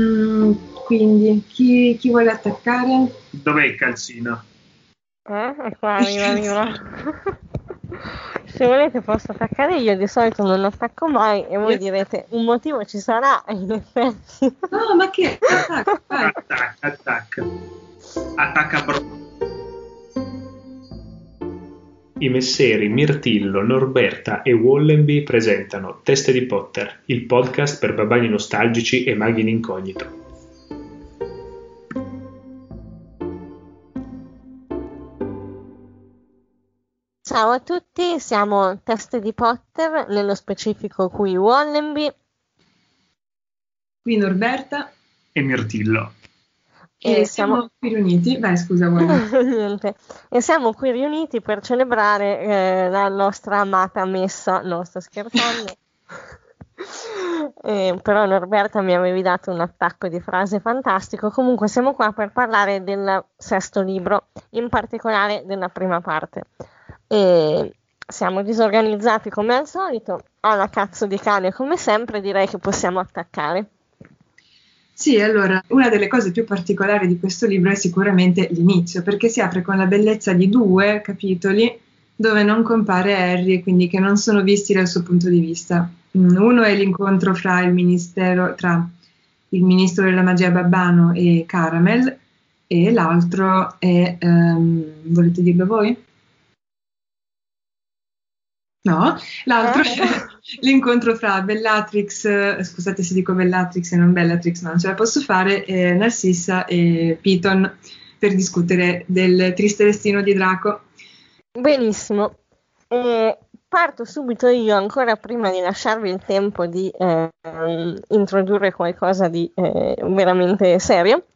Mm, quindi, chi, chi vuole attaccare? Dov'è il calzino? Eh? E qua arriva, arriva. Se volete posso attaccare io, di solito non attacco mai e voi direte un motivo ci sarà, in effetti. No, ma che? Attacca. Attacca, attacca. Attacca bro. I messeri Mirtillo, Norberta e Wallenby presentano Teste di Potter, il podcast per babani nostalgici e maghi in incognito. Ciao a tutti, siamo Teste di Potter, nello specifico qui Wallenby Qui Norberta E Mirtillo. E, e siamo siamo... qui riuniti. Vai, scusa? Niente. E siamo qui riuniti per celebrare eh, la nostra amata messa. No, sto scherzando. Eh, però Norberta mi avevi dato un attacco di frase fantastico. Comunque siamo qua per parlare del sesto libro, in particolare della prima parte. E siamo disorganizzati come al solito, alla cazzo di cane come sempre, direi che possiamo attaccare. Sì, allora, una delle cose più particolari di questo libro è sicuramente l'inizio, perché si apre con la bellezza di due capitoli dove non compare Harry, quindi che non sono visti dal suo punto di vista. Mm, Uno è l'incontro fra il ministero, tra il ministro della magia Babbano e Caramel, e l'altro è, ehm, volete dirlo voi? No, l'altro Eh? è l'incontro fra Bellatrix, eh, scusate se dico Bellatrix e non Bellatrix, ma non ce la posso fare, eh, Narcissa e Piton per discutere del triste destino di Draco. Benissimo. Eh, parto subito io, ancora prima di lasciarvi il tempo di ehm, introdurre qualcosa di eh, veramente serio,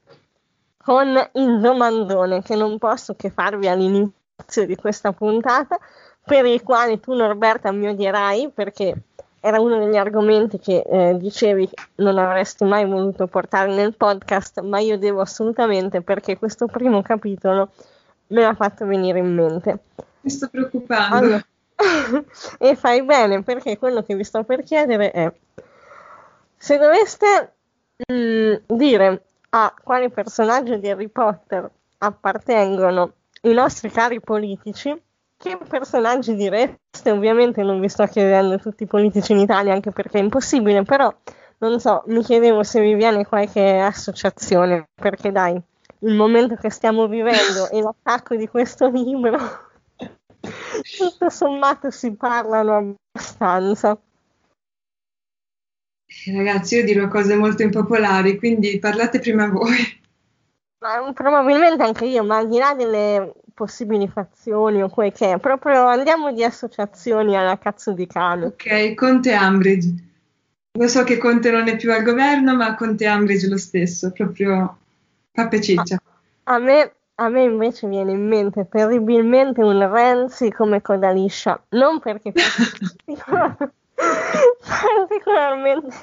con il domandone che non posso che farvi all'inizio di questa puntata, per il quale tu Norberta mi odierai perché era uno degli argomenti che eh, dicevi non avresti mai voluto portare nel podcast, ma io devo assolutamente perché questo primo capitolo me l'ha fatto venire in mente. Mi sto preoccupando. Allora, e fai bene perché quello che vi sto per chiedere è se doveste mm, dire a quale personaggio di Harry Potter appartengono i nostri cari politici, che personaggi direste? Ovviamente non vi sto chiedendo tutti i politici in Italia anche perché è impossibile, però non so, mi chiedevo se vi viene qualche associazione, perché dai, il momento che stiamo vivendo e l'attacco di questo libro, tutto sommato si parlano abbastanza. Ragazzi, io dirò cose molto impopolari, quindi parlate prima voi. Ma probabilmente anche io, ma al di là delle possibili fazioni o quel che è, proprio andiamo di associazioni alla cazzo di cane. Ok, Conte Ambridge. Lo so che Conte non è più al governo, ma Conte Ambridge lo stesso, proprio pappa e ciccia. A me, a me invece viene in mente terribilmente un Renzi come coda liscia, non perché particolarmente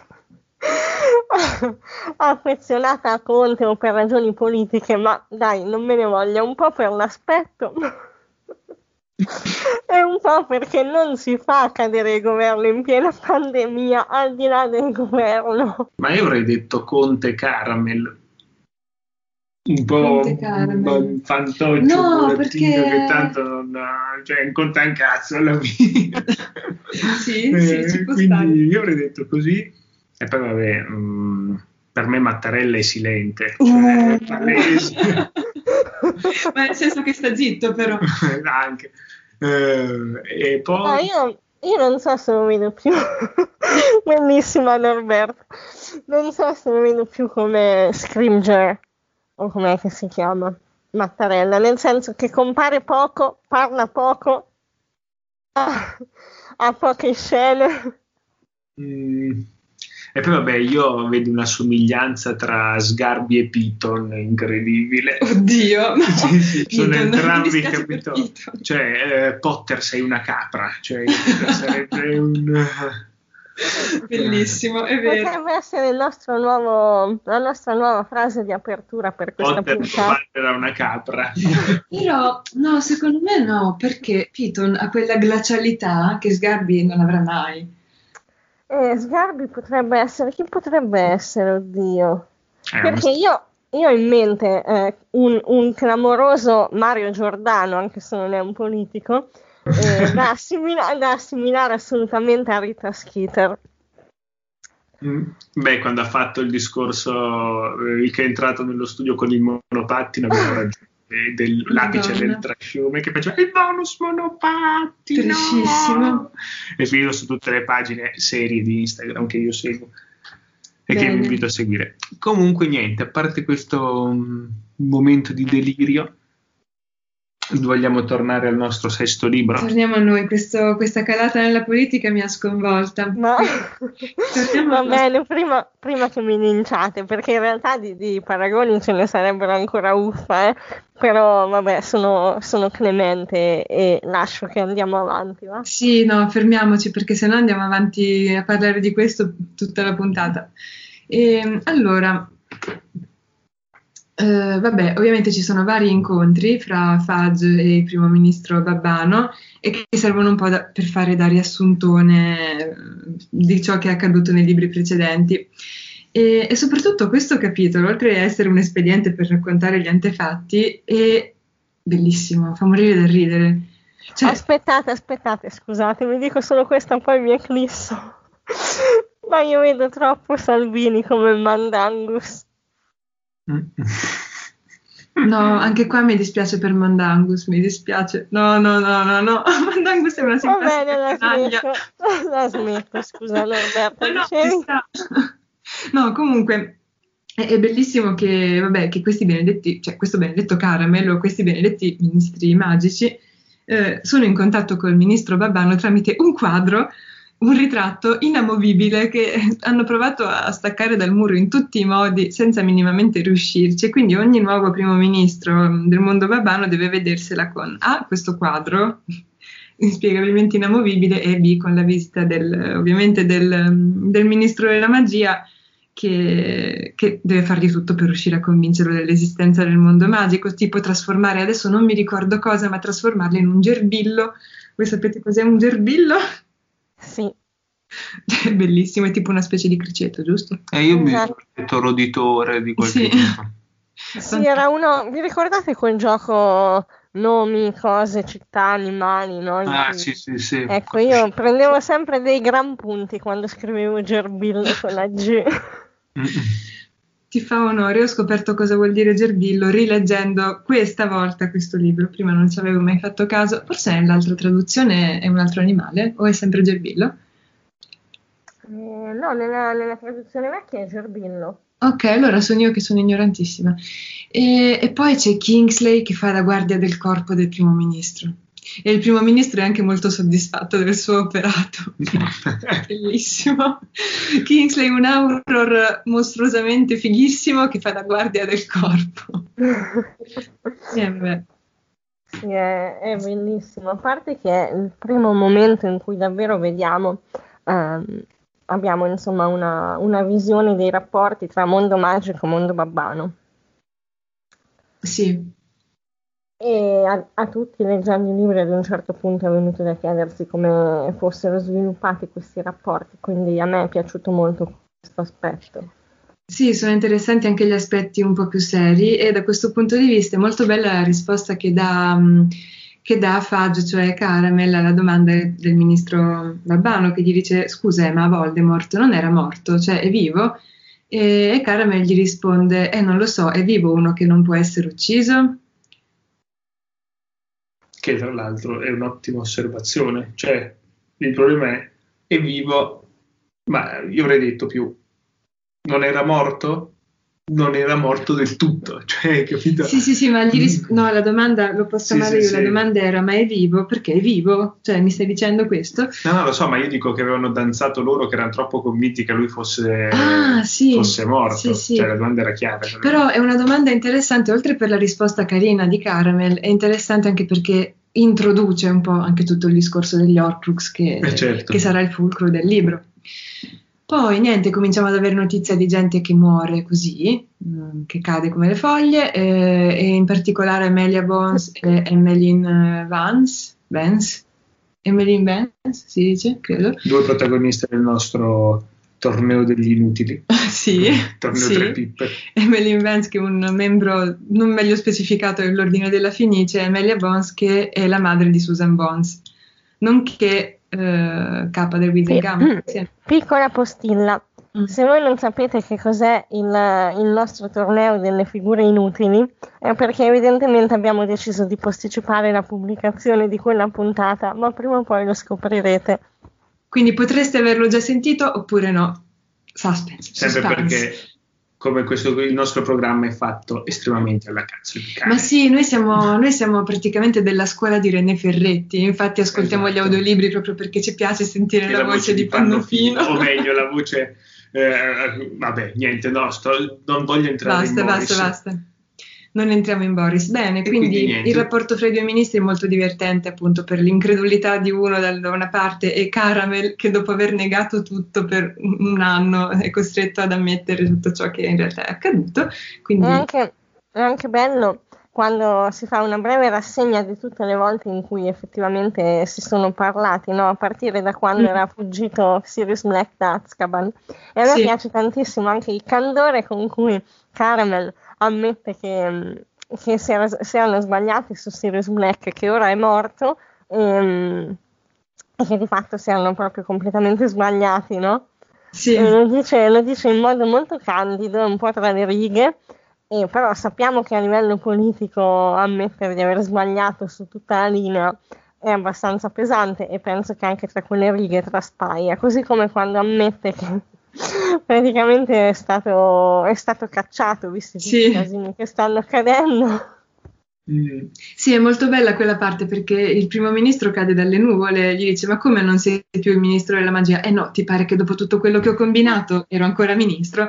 affezionata a Conte o per ragioni politiche, ma dai, non me ne voglia, un po' per l'aspetto e un po' perché non si fa cadere il governo in piena pandemia al di là del governo. Ma io avrei detto Conte Caramel. Un po' un fantoccio, No, un perché- che tanto non ha, cioè non conta un cazzo alla fine. Sì, Eh, sì, ci può quindi stare. io avrei detto così. E poi vabbè, mm, per me Mattarella è silente, cioè Uh. è palese. Ma nel senso che sta zitto, però. anche. Eh, e poi Ah, io, io non so se lo vedo più. Bellissima Norberto. Non so se lo vedo più come Scrimger o com'è che si chiama Mattarella, nel senso che compare poco, parla poco, ha, ha poche scene. Mm, E poi vabbè, io vedo una somiglianza tra Sgarbi e Piton incredibile. Oddio, no. Sì, sì, sono Piton, entrambi capito. Cioè, eh, Potter sei una capra, cioè sarebbe un Bellissimo, è vero. Potrebbe essere il nostro nuovo, la nostra nuova frase di apertura per questa Potter puntata. da una capra. Però, no, secondo me no, perché Piton ha quella glacialità che Sgarbi non avrà mai. Eh, Sgarbi potrebbe essere, chi potrebbe essere, oddio? Eh, Perché io, io ho in mente eh, un, un clamoroso Mario Giordano, anche se non è un politico, eh, da, assimila- da assimilare assolutamente a Rita Skeeter. Mm, Beh, quando ha fatto il discorso, eh, che è entrato nello studio con il monopattino, abbiamo raggiunto eh, del- l'apice Madonna. del trasciume che faceva il bonus monopattino. Trashissimo. E finito su tutte le pagine serie di Instagram che io seguo e che Bene. vi invito a seguire. Comunque, niente, a parte questo mm, momento di delirio, vogliamo tornare al nostro sesto libro. Torniamo a noi, questo- questa calata nella politica mi ha sconvolta. Ma Torniamo va bene, prima, prima che mi linciate, perché in realtà di, di paragoni ce ne sarebbero ancora uffa, eh. però vabbè, sono, sono clemente e lascio che andiamo avanti. Va? Sì, no, fermiamoci perché sennò andiamo avanti a parlare di questo tutta la puntata. E, allora, eh, vabbè, ovviamente ci sono vari incontri fra Fudge e il primo ministro Babbano e che servono un po' da- per fare da riassuntone eh, di ciò che è accaduto nei libri precedenti. E, e soprattutto questo capitolo, oltre a essere un espediente per raccontare gli antefatti, è bellissimo, fa morire da ridere. Cioè, Aspettate, aspettate, scusate, vi dico solo questo, poi mi eclisso. Ma io vedo troppo Salvini come Mandangus. No, anche qua mi dispiace per Mandangus, mi dispiace. No, no, no, no, no. Mandangus è una Va simpatica bene, la smetto. La smetto, scusa. Ma no. No, comunque è, è bellissimo che, vabbè, che questi benedetti, cioè questo benedetto Caramel o questi benedetti ministri magici eh, sono in contatto col ministro Babbano tramite un quadro, un ritratto inamovibile che hanno provato a staccare dal muro in tutti i modi senza minimamente riuscirci. E quindi ogni nuovo primo ministro mm, del mondo Babbano deve vedersela con A, questo quadro inspiegabilmente inamovibile e B con la visita del, ovviamente del, del ministro della magia che, che deve far di tutto per riuscire a convincerlo dell'esistenza del mondo magico, tipo trasformare, adesso non mi ricordo cosa, ma trasformarlo in un gerbillo. Voi sapete cos'è un gerbillo? Sì, È bellissimo, è tipo una specie di criceto, giusto? E io mi Esatto. sono roditore di qualche Sì. tipo. sì, era uno. Vi ricordate quel gioco nomi, cose, città, animali, no? Ah, cui- sì, sì, sì. Ecco, io prendevo sempre dei gran punti quando scrivevo gerbillo con la G. Ti fa onore, ho scoperto cosa vuol dire gerbillo rileggendo questa volta questo libro. Prima non ci avevo mai fatto caso. Forse nell'altra traduzione è un altro animale o è sempre gerbillo? Eh, no, nella, nella traduzione vecchia è gerbillo. Ok, allora sono io che sono ignorantissima. E, e poi c'è Kingsley che fa la guardia del corpo del primo ministro. E il primo ministro è anche molto soddisfatto del suo operato. Bellissimo. Kingsley, un auror mostruosamente fighissimo che fa la guardia del corpo. E beh, Sì, è, è bellissimo. A parte che è il primo momento in cui davvero vediamo, ehm, abbiamo insomma una, una visione dei rapporti tra mondo magico e mondo babbano. sì, E a, a tutti leggendo i libri ad un certo punto è venuto da chiedersi come fossero sviluppati questi rapporti, quindi a me è piaciuto molto questo aspetto. Sì, sono interessanti anche gli aspetti un po' più seri e da questo punto di vista è molto bella la risposta che dà, mh, che dà Fudge, cioè Caramel, alla domanda del ministro Babbano che gli dice scusa, eh, ma Voldemort non era morto, cioè è vivo? E Caramel gli risponde, eh non lo so, è vivo uno che non può essere ucciso? Che tra l'altro è un'ottima osservazione. Cioè, il problema è, è vivo, ma io avrei detto più, non era morto? Non era morto del tutto, cioè, capito? Sì, sì, sì, ma gli ris- no, la domanda, lo posso Sì, amare sì, io, la sì. domanda era, ma è vivo? Perché è vivo? Cioè, mi stai dicendo questo? No, no, lo so, ma io dico che avevano danzato loro che erano troppo convinti che lui fosse, Ah, fosse morto. Cioè, la domanda era chiara. Però è una domanda interessante, oltre per la risposta carina di Caramel, è interessante anche perché introduce un po' anche tutto il discorso degli Horcrux che, Eh, certo. che sarà il fulcro del libro. Poi niente, cominciamo ad avere notizia di gente che muore così, mm, che cade come le foglie, eh, e in particolare Amelia Bones e Emmeline eh, Vance, Vance, Emmeline Vance si dice, credo. Due protagonisti del nostro torneo degli inutili. sì, torneo sì. tre pippe. Emily Vance che è un membro non meglio specificato dell'Ordine della Fenice, Emilia Bones che è la madre di Susan Bones, nonché eh, capa del Wizard Sì. Gambit. Sì. Piccola postilla. Mm. Se voi non sapete che cos'è il, il nostro torneo delle figure inutili, è perché evidentemente abbiamo deciso di posticipare la pubblicazione di quella puntata, ma prima o poi lo scoprirete. Quindi potreste averlo già sentito oppure no. Suspense. Sempre suspense. perché, come questo, il nostro programma è fatto estremamente alla cazzo di cane. Ma sì, noi siamo, noi siamo praticamente della scuola di René Ferretti, infatti ascoltiamo Esatto. gli audiolibri proprio perché ci piace sentire E la, voce di Pannofino. o meglio la voce eh, vabbè niente no sto- non voglio entrare Basta, in basta, Boris. basta. Non entriamo in Boris. Bene, quindi, quindi il rapporto fra i due ministri è molto divertente appunto per l'incredulità di uno da da una parte e Caramel che dopo aver negato tutto per un anno è costretto ad ammettere tutto ciò che in realtà è accaduto. Quindi È anche, è anche bello quando si fa una breve rassegna di tutte le volte in cui effettivamente si sono parlati, no? a partire da quando Mm. era fuggito Sirius Black da Azkaban. E a me Sì. piace tantissimo anche il candore con cui Caramel ammette che, che si, era- si erano sbagliati su Sirius Black, che ora è morto, ehm, e che di fatto si erano proprio completamente sbagliati, no? sì, E lo dice, lo dice in modo molto candido, un po' tra le righe, e però sappiamo che a livello politico ammettere di aver sbagliato su tutta la linea è abbastanza pesante e penso che anche tra quelle righe traspaia, così come quando ammette che praticamente è stato, è stato cacciato, visti Sì. i casini che stanno accadendo. Mm. Sì, è molto bella quella parte perché il primo ministro cade dalle nuvole e gli dice: Ma come non sei più il ministro della magia? Eh no, ti pare che dopo tutto quello che ho combinato ero ancora ministro?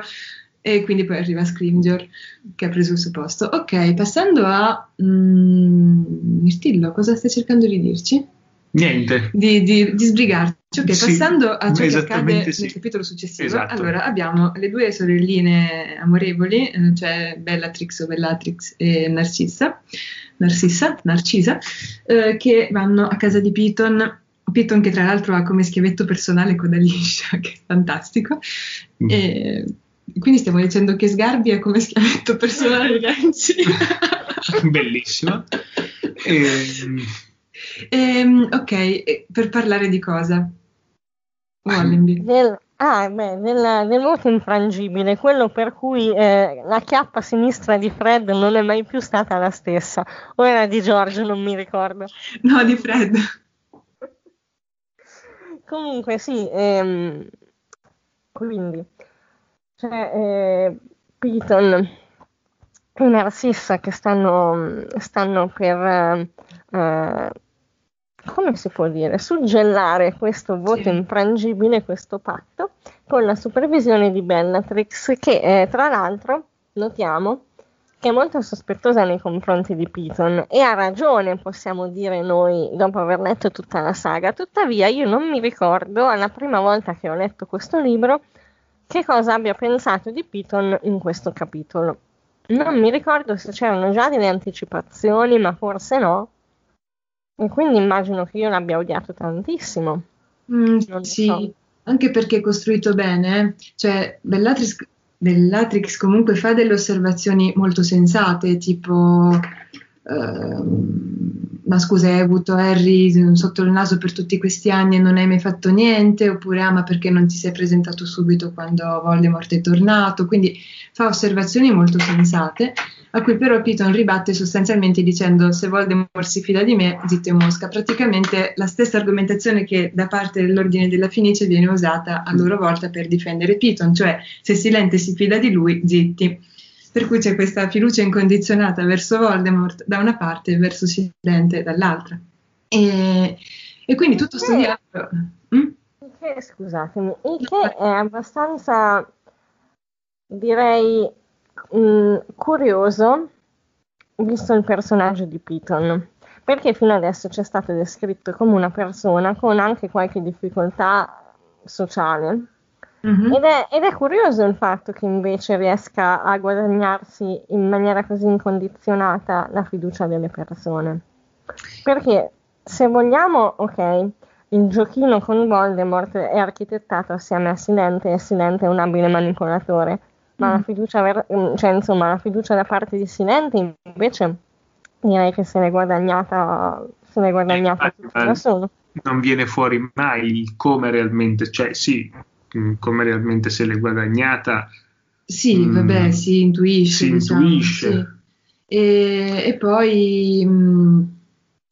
E quindi poi arriva Scrimgeour che ha preso il suo posto. Ok, passando a mm, Mirtillo, cosa stai cercando di dirci? Niente Di, di, di sbrigarci. Ok, Sì, passando a ciò che accade sì. nel capitolo successivo. Esatto. Allora, abbiamo le due sorelline amorevoli, cioè Bellatrix o Bellatrix e Narcissa, Narcissa, Narcisa, eh, che vanno a casa di Piton. Piton che tra l'altro ha come schiavetto personale coda liscia, che è fantastico. Mm. E quindi stiamo dicendo che Sgarbi è come schiavetto personale di Renzi. bellissimo Ehm, Ehm, ok, per parlare di cosa? Wallenby. Del, ah, beh, del, del voto infrangibile, quello per cui eh, la chiappa sinistra di Fred non è mai più stata la stessa, o era di Giorgio, non mi ricordo. No, di Fred. Comunque sì, ehm, quindi c'è eh, Piton e Narcissa che stanno, stanno per, eh, come si può dire, suggellare questo voto Sì. infrangibile, questo patto, con la supervisione di Bellatrix che eh, tra l'altro notiamo che è molto sospettosa nei confronti di Piton e ha ragione, possiamo dire noi, dopo aver letto tutta la saga. Tuttavia, io non mi ricordo, alla prima volta che ho letto questo libro, che cosa abbia pensato di Piton in questo capitolo. Non mi ricordo se c'erano già delle anticipazioni, ma forse no. E quindi immagino che io l'abbia odiato tantissimo. Mm, sì, so. anche perché è costruito bene, eh. cioè Bellatrix, Bellatrix comunque fa delle osservazioni molto sensate, tipo ehm, ma scusa, hai avuto Harry sotto il naso per tutti questi anni e non hai mai fatto niente, oppure ah, ma perché non ti sei presentato subito quando Voldemort è tornato, quindi fa osservazioni molto sensate, a cui però Piton ribatte sostanzialmente dicendo se Voldemort si fida di me, zitto e mosca, praticamente la stessa argomentazione che da parte dell'Ordine della Fenice viene usata a loro volta per difendere Piton, cioè se Silente si fida di lui, zitti. Per cui c'è questa fiducia incondizionata verso Voldemort da una parte e verso Silente dall'altra. E, e quindi tutto questo dialogo... Mm? Che, scusatemi, il che è abbastanza, direi, mh, curioso, visto il personaggio di Piton, perché fino adesso ci è stato descritto come una persona con anche qualche difficoltà sociale. Mhm. Ed è, ed è curioso il fatto che invece riesca a guadagnarsi in maniera così incondizionata la fiducia delle persone. Perché se vogliamo, ok, il giochino con Voldemort è architettato assieme a Silente e Silente è un abile manipolatore, ma mm. la, fiducia ver- mm, cioè, insomma, la fiducia da parte di Silente invece direi che se l'è guadagnata, se l'è guadagnata eh, da solo. Non viene fuori mai il come realmente, cioè sì, mm, come realmente se l'è guadagnata. Sì, mh, vabbè, si intuisce. Si diciamo, intuisce. Sì. E, e, poi mh,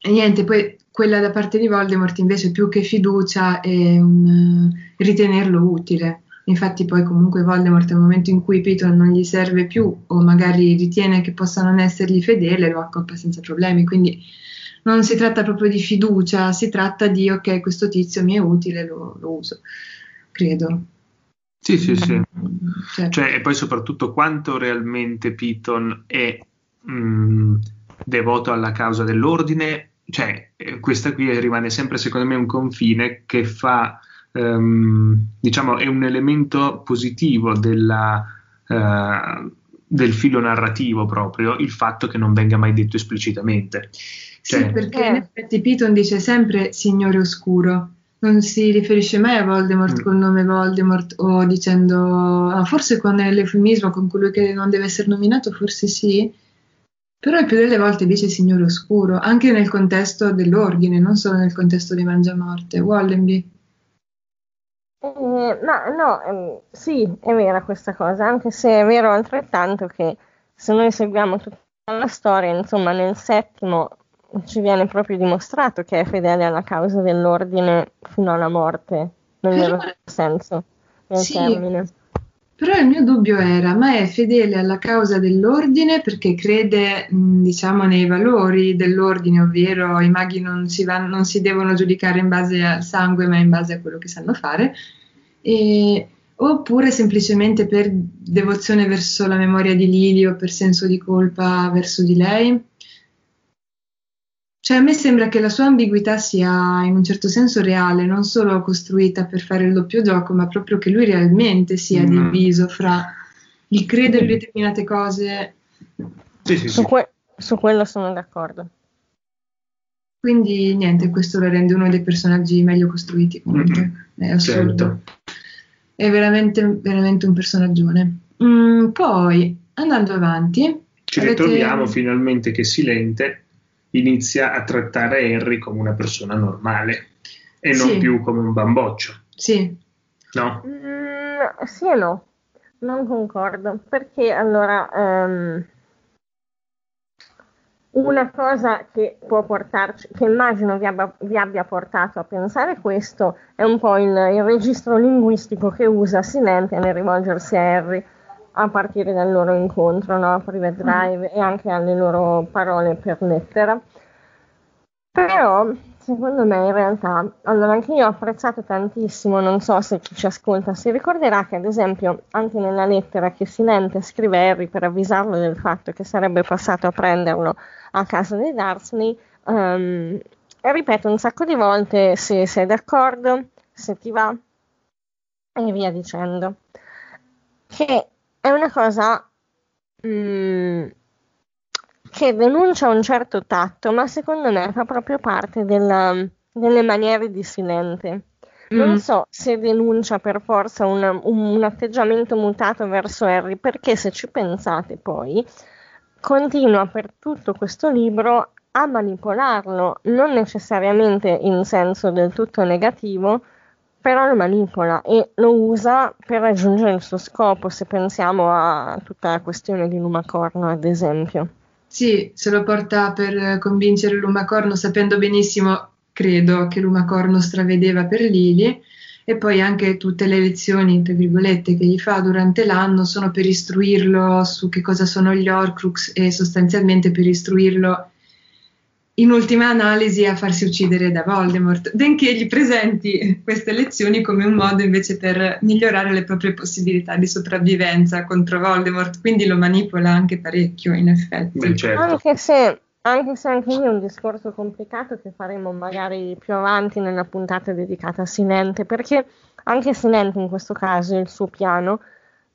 niente, poi quella da parte di Voldemort invece più che fiducia è un uh, ritenerlo utile. Infatti poi comunque Voldemort nel momento in cui Piton non gli serve più o magari ritiene che possa non essergli fedele lo accoppa senza problemi, quindi non si tratta proprio di fiducia, si tratta di ok questo tizio mi è utile, lo, lo uso, credo. Sì, sì, sì. Mm, cioè, e poi soprattutto quanto realmente Piton è mh, mm, devoto alla causa dell'ordine, cioè eh, questa qui rimane sempre secondo me un confine che fa ehm, diciamo, è un elemento positivo della, eh, del filo narrativo proprio il fatto che non venga mai detto esplicitamente. Cioè, sì, perché in effetti Piton dice sempre Signore Oscuro, non si riferisce mai a Voldemort mm. col nome Voldemort o dicendo, ah, forse con l'eufemismo con colui che non deve essere nominato, forse sì, però il più delle volte dice Signore Oscuro, anche nel contesto dell'ordine, non solo nel contesto di Mangiamorte. Wallenby. Eh, ma no, ehm, sì, è vera questa cosa, anche se è vero altrettanto che se noi seguiamo tutta la storia, insomma, nel settimo ci viene proprio dimostrato che è fedele alla causa dell'ordine fino alla morte, nel Però, vero senso del sì, termine. Però il mio dubbio era, ma è fedele alla causa dell'ordine perché crede, diciamo, nei valori dell'ordine, ovvero i maghi non si, van, non si, devono giudicare in base al sangue, ma in base a quello che sanno fare, e, oppure semplicemente per devozione verso la memoria di Lili o per senso di colpa verso di lei. Cioè a me sembra che la sua ambiguità sia in un certo senso reale, non solo costruita per fare il doppio gioco, ma proprio che lui realmente sia mm. diviso fra il credere in determinate cose. Sì, sì, su, que- su, quello sono d'accordo. Quindi niente, questo lo rende uno dei personaggi meglio costruiti comunque. Mm-hmm. È assurdo. Certo. È veramente, veramente un personaggione. Mm, poi, andando avanti... Ci avete... ritroviamo finalmente che Silente inizia a trattare Harry come una persona normale e non più come un bamboccio. Sì. No? Mm, sì e no, non concordo, perché allora um, una cosa che può portarci, che immagino vi abbia, vi abbia, portato a pensare questo, è un po' il, il registro linguistico che usa Silente nel rivolgersi a Harry a partire dal loro incontro no? Private Drive mm. e anche alle loro parole per lettera. Però, secondo me, in realtà, allora anche io ho apprezzato tantissimo, non so se chi ci ascolta si ricorderà che, ad esempio, anche nella lettera che Silente scrive a Harry per avvisarlo del fatto che sarebbe passato a prenderlo a casa dei Darsley, um, ripeto un sacco di volte se sei d'accordo, se ti va, e via dicendo. Che è una cosa mh, mm, che denuncia un certo tatto, ma secondo me fa proprio parte della, delle maniere di Silente. Non mm. so se denuncia per forza una, un, un, atteggiamento mutato verso Harry, perché se ci pensate poi, continua per tutto questo libro a manipolarlo, non necessariamente in senso del tutto negativo, però lo manipola e lo usa per raggiungere il suo scopo, se pensiamo a tutta la questione di Lumacorno, ad esempio. Sì, se lo porta per convincere Lumacorno, sapendo benissimo, credo, che Lumacorno stravedeva per Lili, e poi anche tutte le lezioni, tra virgolette, che gli fa durante l'anno sono per istruirlo su che cosa sono gli Horcrux e sostanzialmente per istruirlo in ultima analisi a farsi uccidere da Voldemort, benché gli presenti queste lezioni come un modo invece per migliorare le proprie possibilità di sopravvivenza contro Voldemort, quindi lo manipola anche parecchio in effetti. Beh, certo. anche, se, anche se anche lì è un discorso complicato che faremo magari più avanti nella puntata dedicata a Silente, perché anche Silente in questo caso il suo piano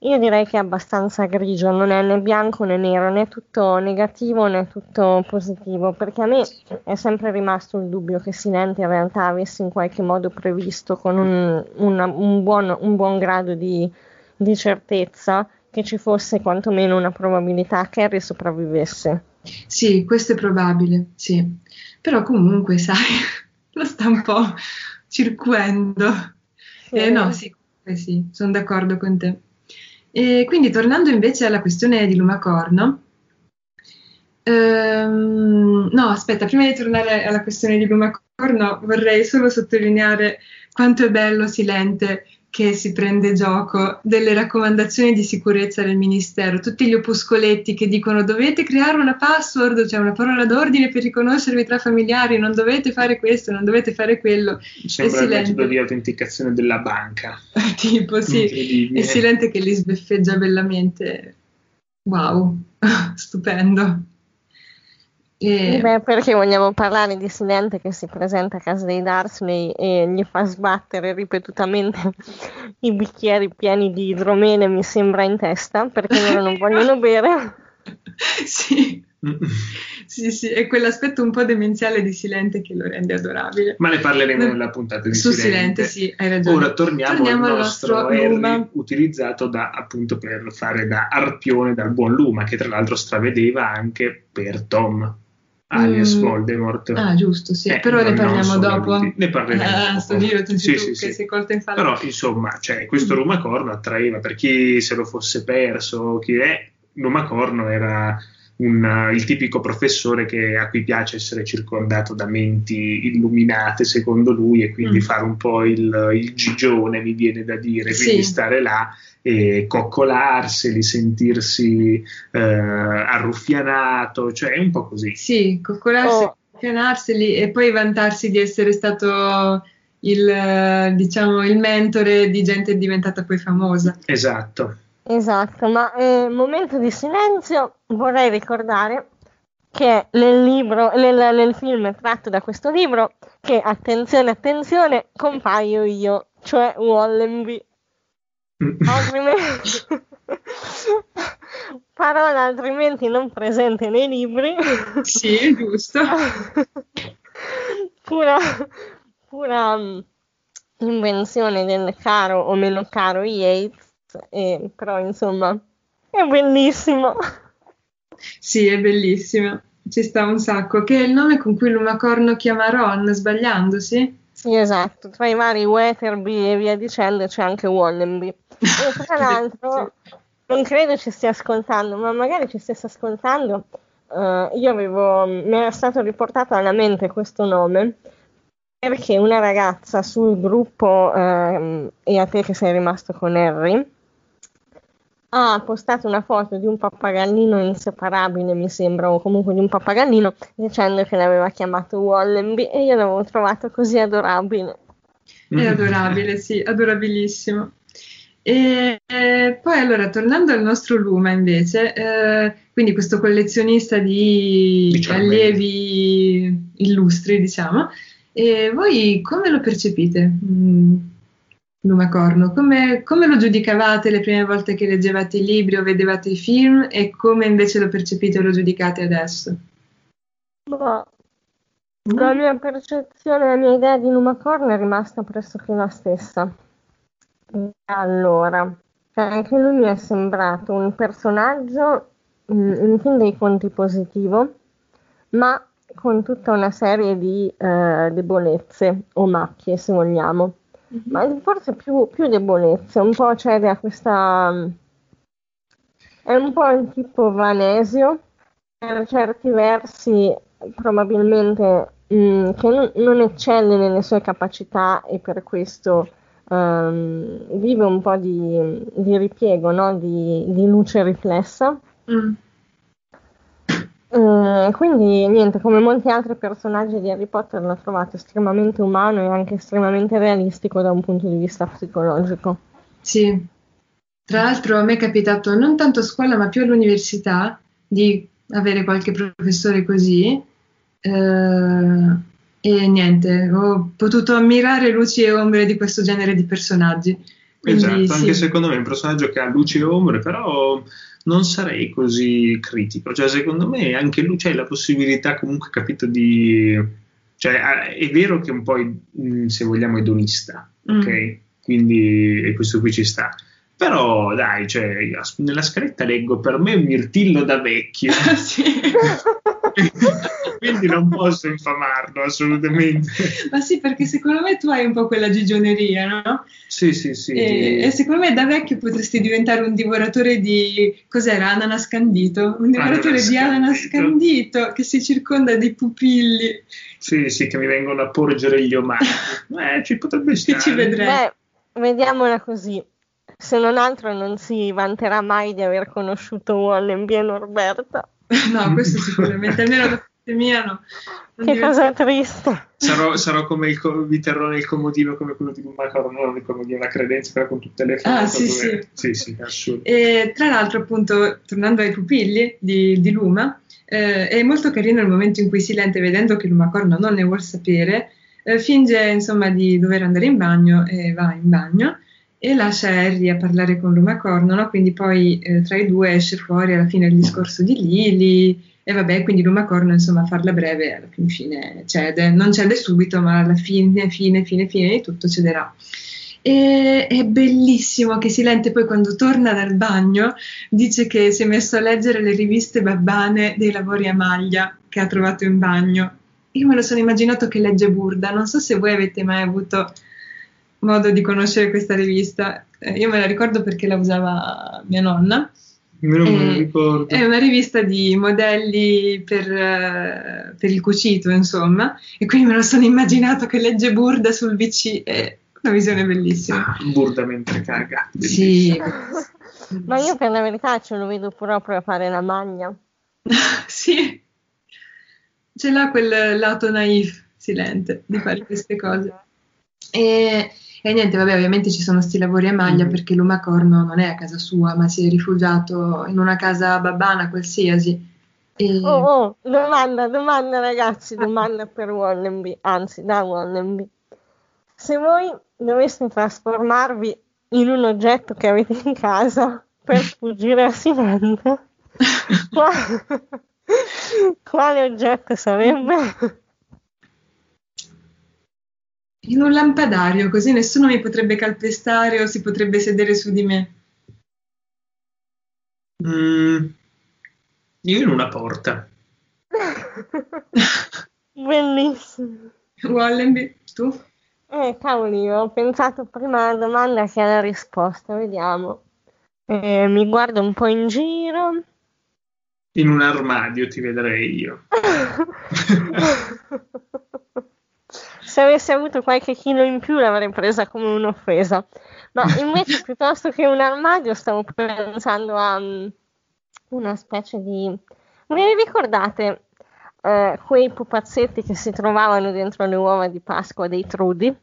io direi che è abbastanza grigio, non è né bianco né nero, né tutto negativo né tutto positivo, perché a me è sempre rimasto il dubbio che Silente in realtà avesse in qualche modo previsto con un, una, un, buon, un buon, grado di, di, certezza che ci fosse quantomeno una probabilità che Harry sopravvivesse. Sì, questo è probabile, sì. Però comunque, sai, lo sta un po' circuendo. Sì. Eh, no, sì, sì, sono d'accordo con te. E quindi tornando invece alla questione di Lumacorno, ehm, no, aspetta, prima di tornare alla questione di Lumacorno vorrei solo sottolineare quanto è bello Silente che si prende gioco delle raccomandazioni di sicurezza del Ministero, tutti gli opuscoletti che dicono dovete creare una password, cioè una parola d'ordine per riconoscervi tra familiari, non dovete fare questo, non dovete fare quello. Sembra il metodo di autenticazione della banca. tipo, sì, e Silente che li sbeffeggia bellamente. Wow, stupendo. E... Beh, perché vogliamo parlare di Silente che si presenta a casa dei Darsley e gli fa sbattere ripetutamente i bicchieri pieni di idromele, mi sembra, in testa, perché loro non vogliono bere. sì. sì, sì, è quell'aspetto un po' demenziale di Silente che lo rende adorabile. Ma ne parleremo nella puntata di Su Silente. Silente, sì, hai ragione. Ora torniamo, torniamo al nostro, nostro Harry, utilizzato da, appunto per fare da arpione dal buon Luma, che tra l'altro stravedeva anche per Tom alias mm. Voldemort. Ah, giusto, sì, eh, però ne parliamo dopo. Ne parleremo ah, dopo. sto giro, tu, sì, sì, sì. sei colto in fallo. Però, insomma, cioè, questo mm. Lumacorno attraeva, per chi se lo fosse perso, chi è, Lumacorno era un, il tipico professore che, a cui piace essere circondato da menti illuminate, secondo lui, e quindi mm. fare un po' il, il, gigione, mi viene da dire, quindi stare là e coccolarseli, sentirsi eh, arruffianato, cioè è un po' così. Sì, coccolarsi, oh. arruffianarseli e poi vantarsi di essere stato il, diciamo, il mentore di gente diventata poi famosa. Esatto. Esatto, ma eh, momento di silenzio vorrei ricordare che nel libro, nel, nel film tratto da questo libro, che attenzione, attenzione, compaio io, cioè Wallenby. altrimenti, parola altrimenti non presente nei libri. Sì, giusto. pura, pura um, invenzione del caro o meno caro Yates eh, però insomma è bellissimo. Sì, è bellissimo, ci sta un sacco, che è il nome con cui Lumacorno chiama Ron, sbagliandosi? Sì, esatto, tra i vari Weatherby e via dicendo c'è anche Wallenby. E tra l'altro, non credo ci stia ascoltando, ma magari ci stesse ascoltando. Uh, io avevo, mi era stato riportato alla mente questo nome perché una ragazza sul gruppo, uh, e a te che sei rimasto con Harry, ha postato una foto di un pappagallino inseparabile, mi sembra, o comunque di un pappagallino, dicendo che l'aveva chiamato Wallenby e io l'avevo trovato così adorabile. È adorabile, sì, adorabilissimo. E eh, poi allora, tornando al nostro Luma invece, eh, quindi questo collezionista di diciamo allievi illustri, diciamo, e voi come lo percepite? Mm Lumacorno, come, come lo giudicavate le prime volte che leggevate i libri o vedevate i film e come invece lo percepite o lo giudicate adesso? Boh. La mia percezione, la mia idea di Lumacorno è rimasta pressoché la stessa. Allora, cioè anche lui mi è sembrato un personaggio mm, in fin dei conti positivo, ma con tutta una serie di eh, debolezze o macchie, se vogliamo ma forse più, più debolezze, un po' c'è da questa... è un po' il tipo Vanesio, per certi versi probabilmente mh, mm, che non, non, eccelle nelle sue capacità e per questo um, vive un po' di, di ripiego, no? di, di, luce riflessa. Mm. Uh, quindi niente, come molti altri personaggi di Harry Potter l'ho trovato estremamente umano e anche estremamente realistico da un punto di vista psicologico. Sì, tra l'altro a me è capitato non tanto a scuola ma più all'università di avere qualche professore così uh, e niente, ho potuto ammirare luci e ombre di questo genere di personaggi Quindi, esatto, sì. anche secondo me è un personaggio che ha luci e ombre, però non sarei così critico. Cioè, secondo me anche lui c'è la possibilità comunque, capito, di... Cioè, è vero che è un po', mm, se vogliamo, edonista, Mm. ok? Quindi e questo qui ci sta. Però dai, cioè, nella scaletta leggo per me un mirtillo da vecchio, Sì. quindi non posso infamarlo assolutamente. Ma sì, perché secondo me tu hai un po' quella gigioneria, no? Sì, sì, sì. E, e secondo me da vecchio potresti diventare un divoratore di cos'era? Ananas candito? Un divoratore Ananas di ananas candito. candito che si circonda di pupilli. Sì, sì, che mi vengono a porgere gli omaggi. Eh, ci potrebbe stare. ci vedrei. Beh, vediamola così. Se non altro non si vanterà mai di aver conosciuto Wallenby e Norberta. No, questo sicuramente, almeno da parte mia no. Non Che cosa triste. Sarò, sarò come il co- vi terrò nel comodino come quello di Macaro, non il comodino, la credenza, quella con tutte le foto. Ah, sì, dove- sì, sì, assurdo. E tra l'altro, appunto, tornando ai pupilli di, di Luma, eh, è molto carino il momento in cui Silente, vedendo che Lumacorno non ne vuol sapere, eh, finge insomma di dover andare in bagno e va in bagno e lascia Harry a parlare con Lumacorno, no? quindi poi eh, tra i due esce fuori alla fine il discorso di Lily e vabbè, quindi Lumacorno insomma a farla breve alla fin fine cede, non cede subito ma alla fine, fine, fine, fine di tutto cederà. E è bellissimo che Silente poi quando torna dal bagno dice che si è messo a leggere le riviste babbane dei lavori a maglia che ha trovato in bagno. Io me lo sono immaginato che legge Burda, non so se voi avete mai avuto modo di conoscere questa rivista. Eh, io me la ricordo perché la usava mia nonna. Non me lo Eh, ricordo. È una rivista di modelli per, eh, per il cucito, insomma, e quindi me lo sono immaginato che legge Burda sul VC. È una visione bellissima. Ah, burda mentre caga. Sì, Ma io per la verità ce lo vedo proprio a fare la magna. sì, ce l'ha quel lato naif, silente, di fare queste cose. E, e niente, vabbè, ovviamente ci sono sti lavori a maglia Mhm. perché Lumacorno non è a casa sua, ma si è rifugiato in una casa babbana qualsiasi. E- Oh, oh, domanda, domanda ragazzi, domanda per Wallenby, anzi da Wallenby. Se voi doveste trasformarvi in un oggetto che avete in casa per sfuggire a Silente, qua- quale oggetto sarebbe? In un lampadario, così nessuno mi potrebbe calpestare o si potrebbe sedere su di me. Mm, io in una porta. Bellissimo. Wallenby, tu? Eh, cavoli, io ho pensato prima alla domanda che alla risposta, vediamo. Eh, mi guardo un po' in giro. In un armadio ti vedrei io. Se avessi avuto qualche chilo in più l'avrei presa come un'offesa. Ma invece piuttosto che un armadio stavo pensando a mm, una specie di... Vi ricordate eh, quei pupazzetti che si trovavano dentro le uova di Pasqua dei Trudi?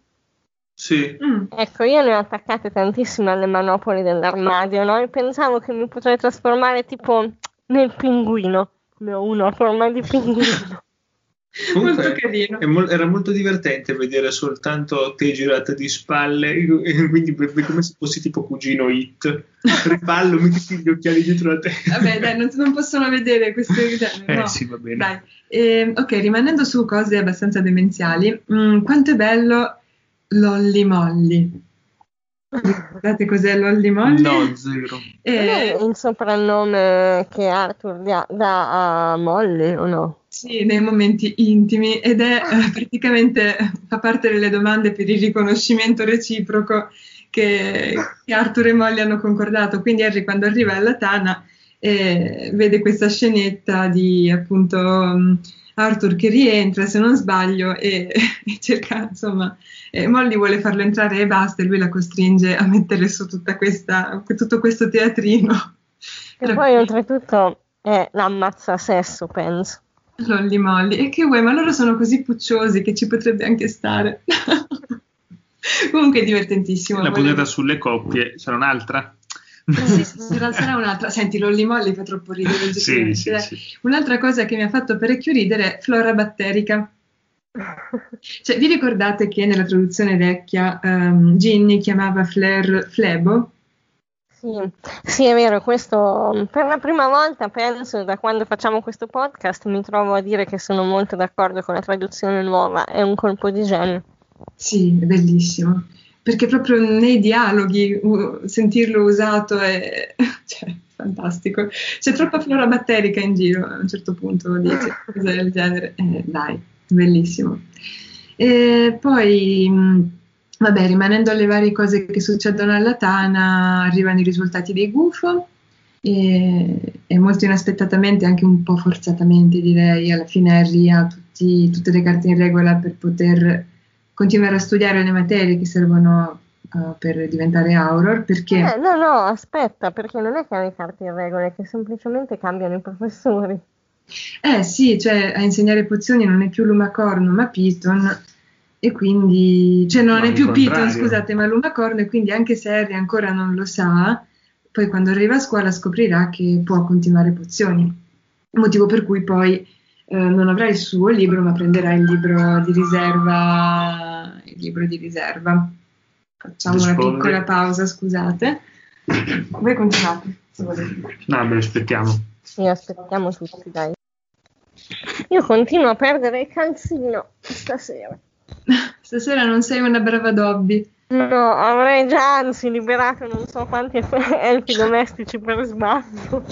Sì. Mm. Ecco, io ne ho attaccate tantissime alle manopole dell'armadio, no? E pensavo che mi potrei trasformare tipo nel pinguino. Ne ho uno a forma di pinguino. Comunque, Molto carino. è mol- era molto divertente vedere soltanto te girata di spalle, e quindi come se fossi tipo cugino hit. Ripallo, mettiti gli occhiali dietro la testa. Vabbè, dai, non, non possono vedere queste cose. Eh no. sì, va bene. Dai. Ehm, ok, rimanendo su cose abbastanza demenziali, mm, quanto è bello Lolly Molly. Guardate cos'è Lolly Molly? No, zero. Eh, Non è il soprannome che Arthur dà a Molly, o no? Sì, nei momenti intimi ed è eh, praticamente fa parte delle domande per il riconoscimento reciproco che, che Arthur e Molly hanno concordato. Quindi Harry quando arriva alla Tana eh, vede questa scenetta di appunto mm, Arthur che rientra, se non sbaglio, e, e cerca, insomma, eh, Molly vuole farlo entrare e basta, e lui la costringe a mettere su tutta questa, tutto questo teatrino. E poi oltretutto è l'ammazza sesso, penso. Lolly Molly. E che vuoi, ma loro sono così pucciosi che ci potrebbe anche stare. Comunque è divertentissimo. La puntata sulle coppie, c'era un'altra? Sì, sì, sarà, sarà un'altra. Senti, Lolly Molly fa troppo ridere. sì, sì, eh. sì. Un'altra cosa che mi ha fatto parecchio ridere è Flora Batterica. Cioè, vi ricordate che nella traduzione vecchia um, Ginny chiamava Flair Flebo? Sì, sì, è vero, questo per la prima volta penso da quando facciamo questo podcast mi trovo a dire che sono molto d'accordo con la traduzione nuova, è un colpo di genio. Sì, è bellissimo, perché proprio nei dialoghi uh, sentirlo usato è cioè, fantastico. C'è troppa flora batterica in giro a un certo punto, dice, cose del genere. Eh, dai, bellissimo. E poi Vabbè, rimanendo alle varie cose che succedono alla Tana, arrivano i risultati dei gufo e, e, molto inaspettatamente, anche un po' forzatamente direi, alla fine Harry ha tutti, tutte le carte in regola per poter continuare a studiare le materie che servono uh, per diventare Auror, perché... Eh, no, no, aspetta, perché non è che ha le carte in regola, è che semplicemente cambiano i professori. Eh sì, cioè a insegnare pozioni non è più Lumacorno ma Piton e quindi, cioè non Ma è più contrario. Piton, scusate, ma Lumacorno e quindi anche se Harry ancora non lo sa, poi quando arriva a scuola scoprirà che può continuare pozioni, motivo per cui poi eh, non avrà il suo libro ma prenderà il libro di riserva, il libro di riserva. Facciamo Risponde. una piccola pausa, scusate. Voi continuate, se volete. No, beh, aspettiamo. Sì, aspettiamo tutti, dai. Io continuo a perdere il calzino stasera. Stasera non sei una brava Dobby. No, avrei già anzi liberato non so quanti elfi domestici per sbaglio.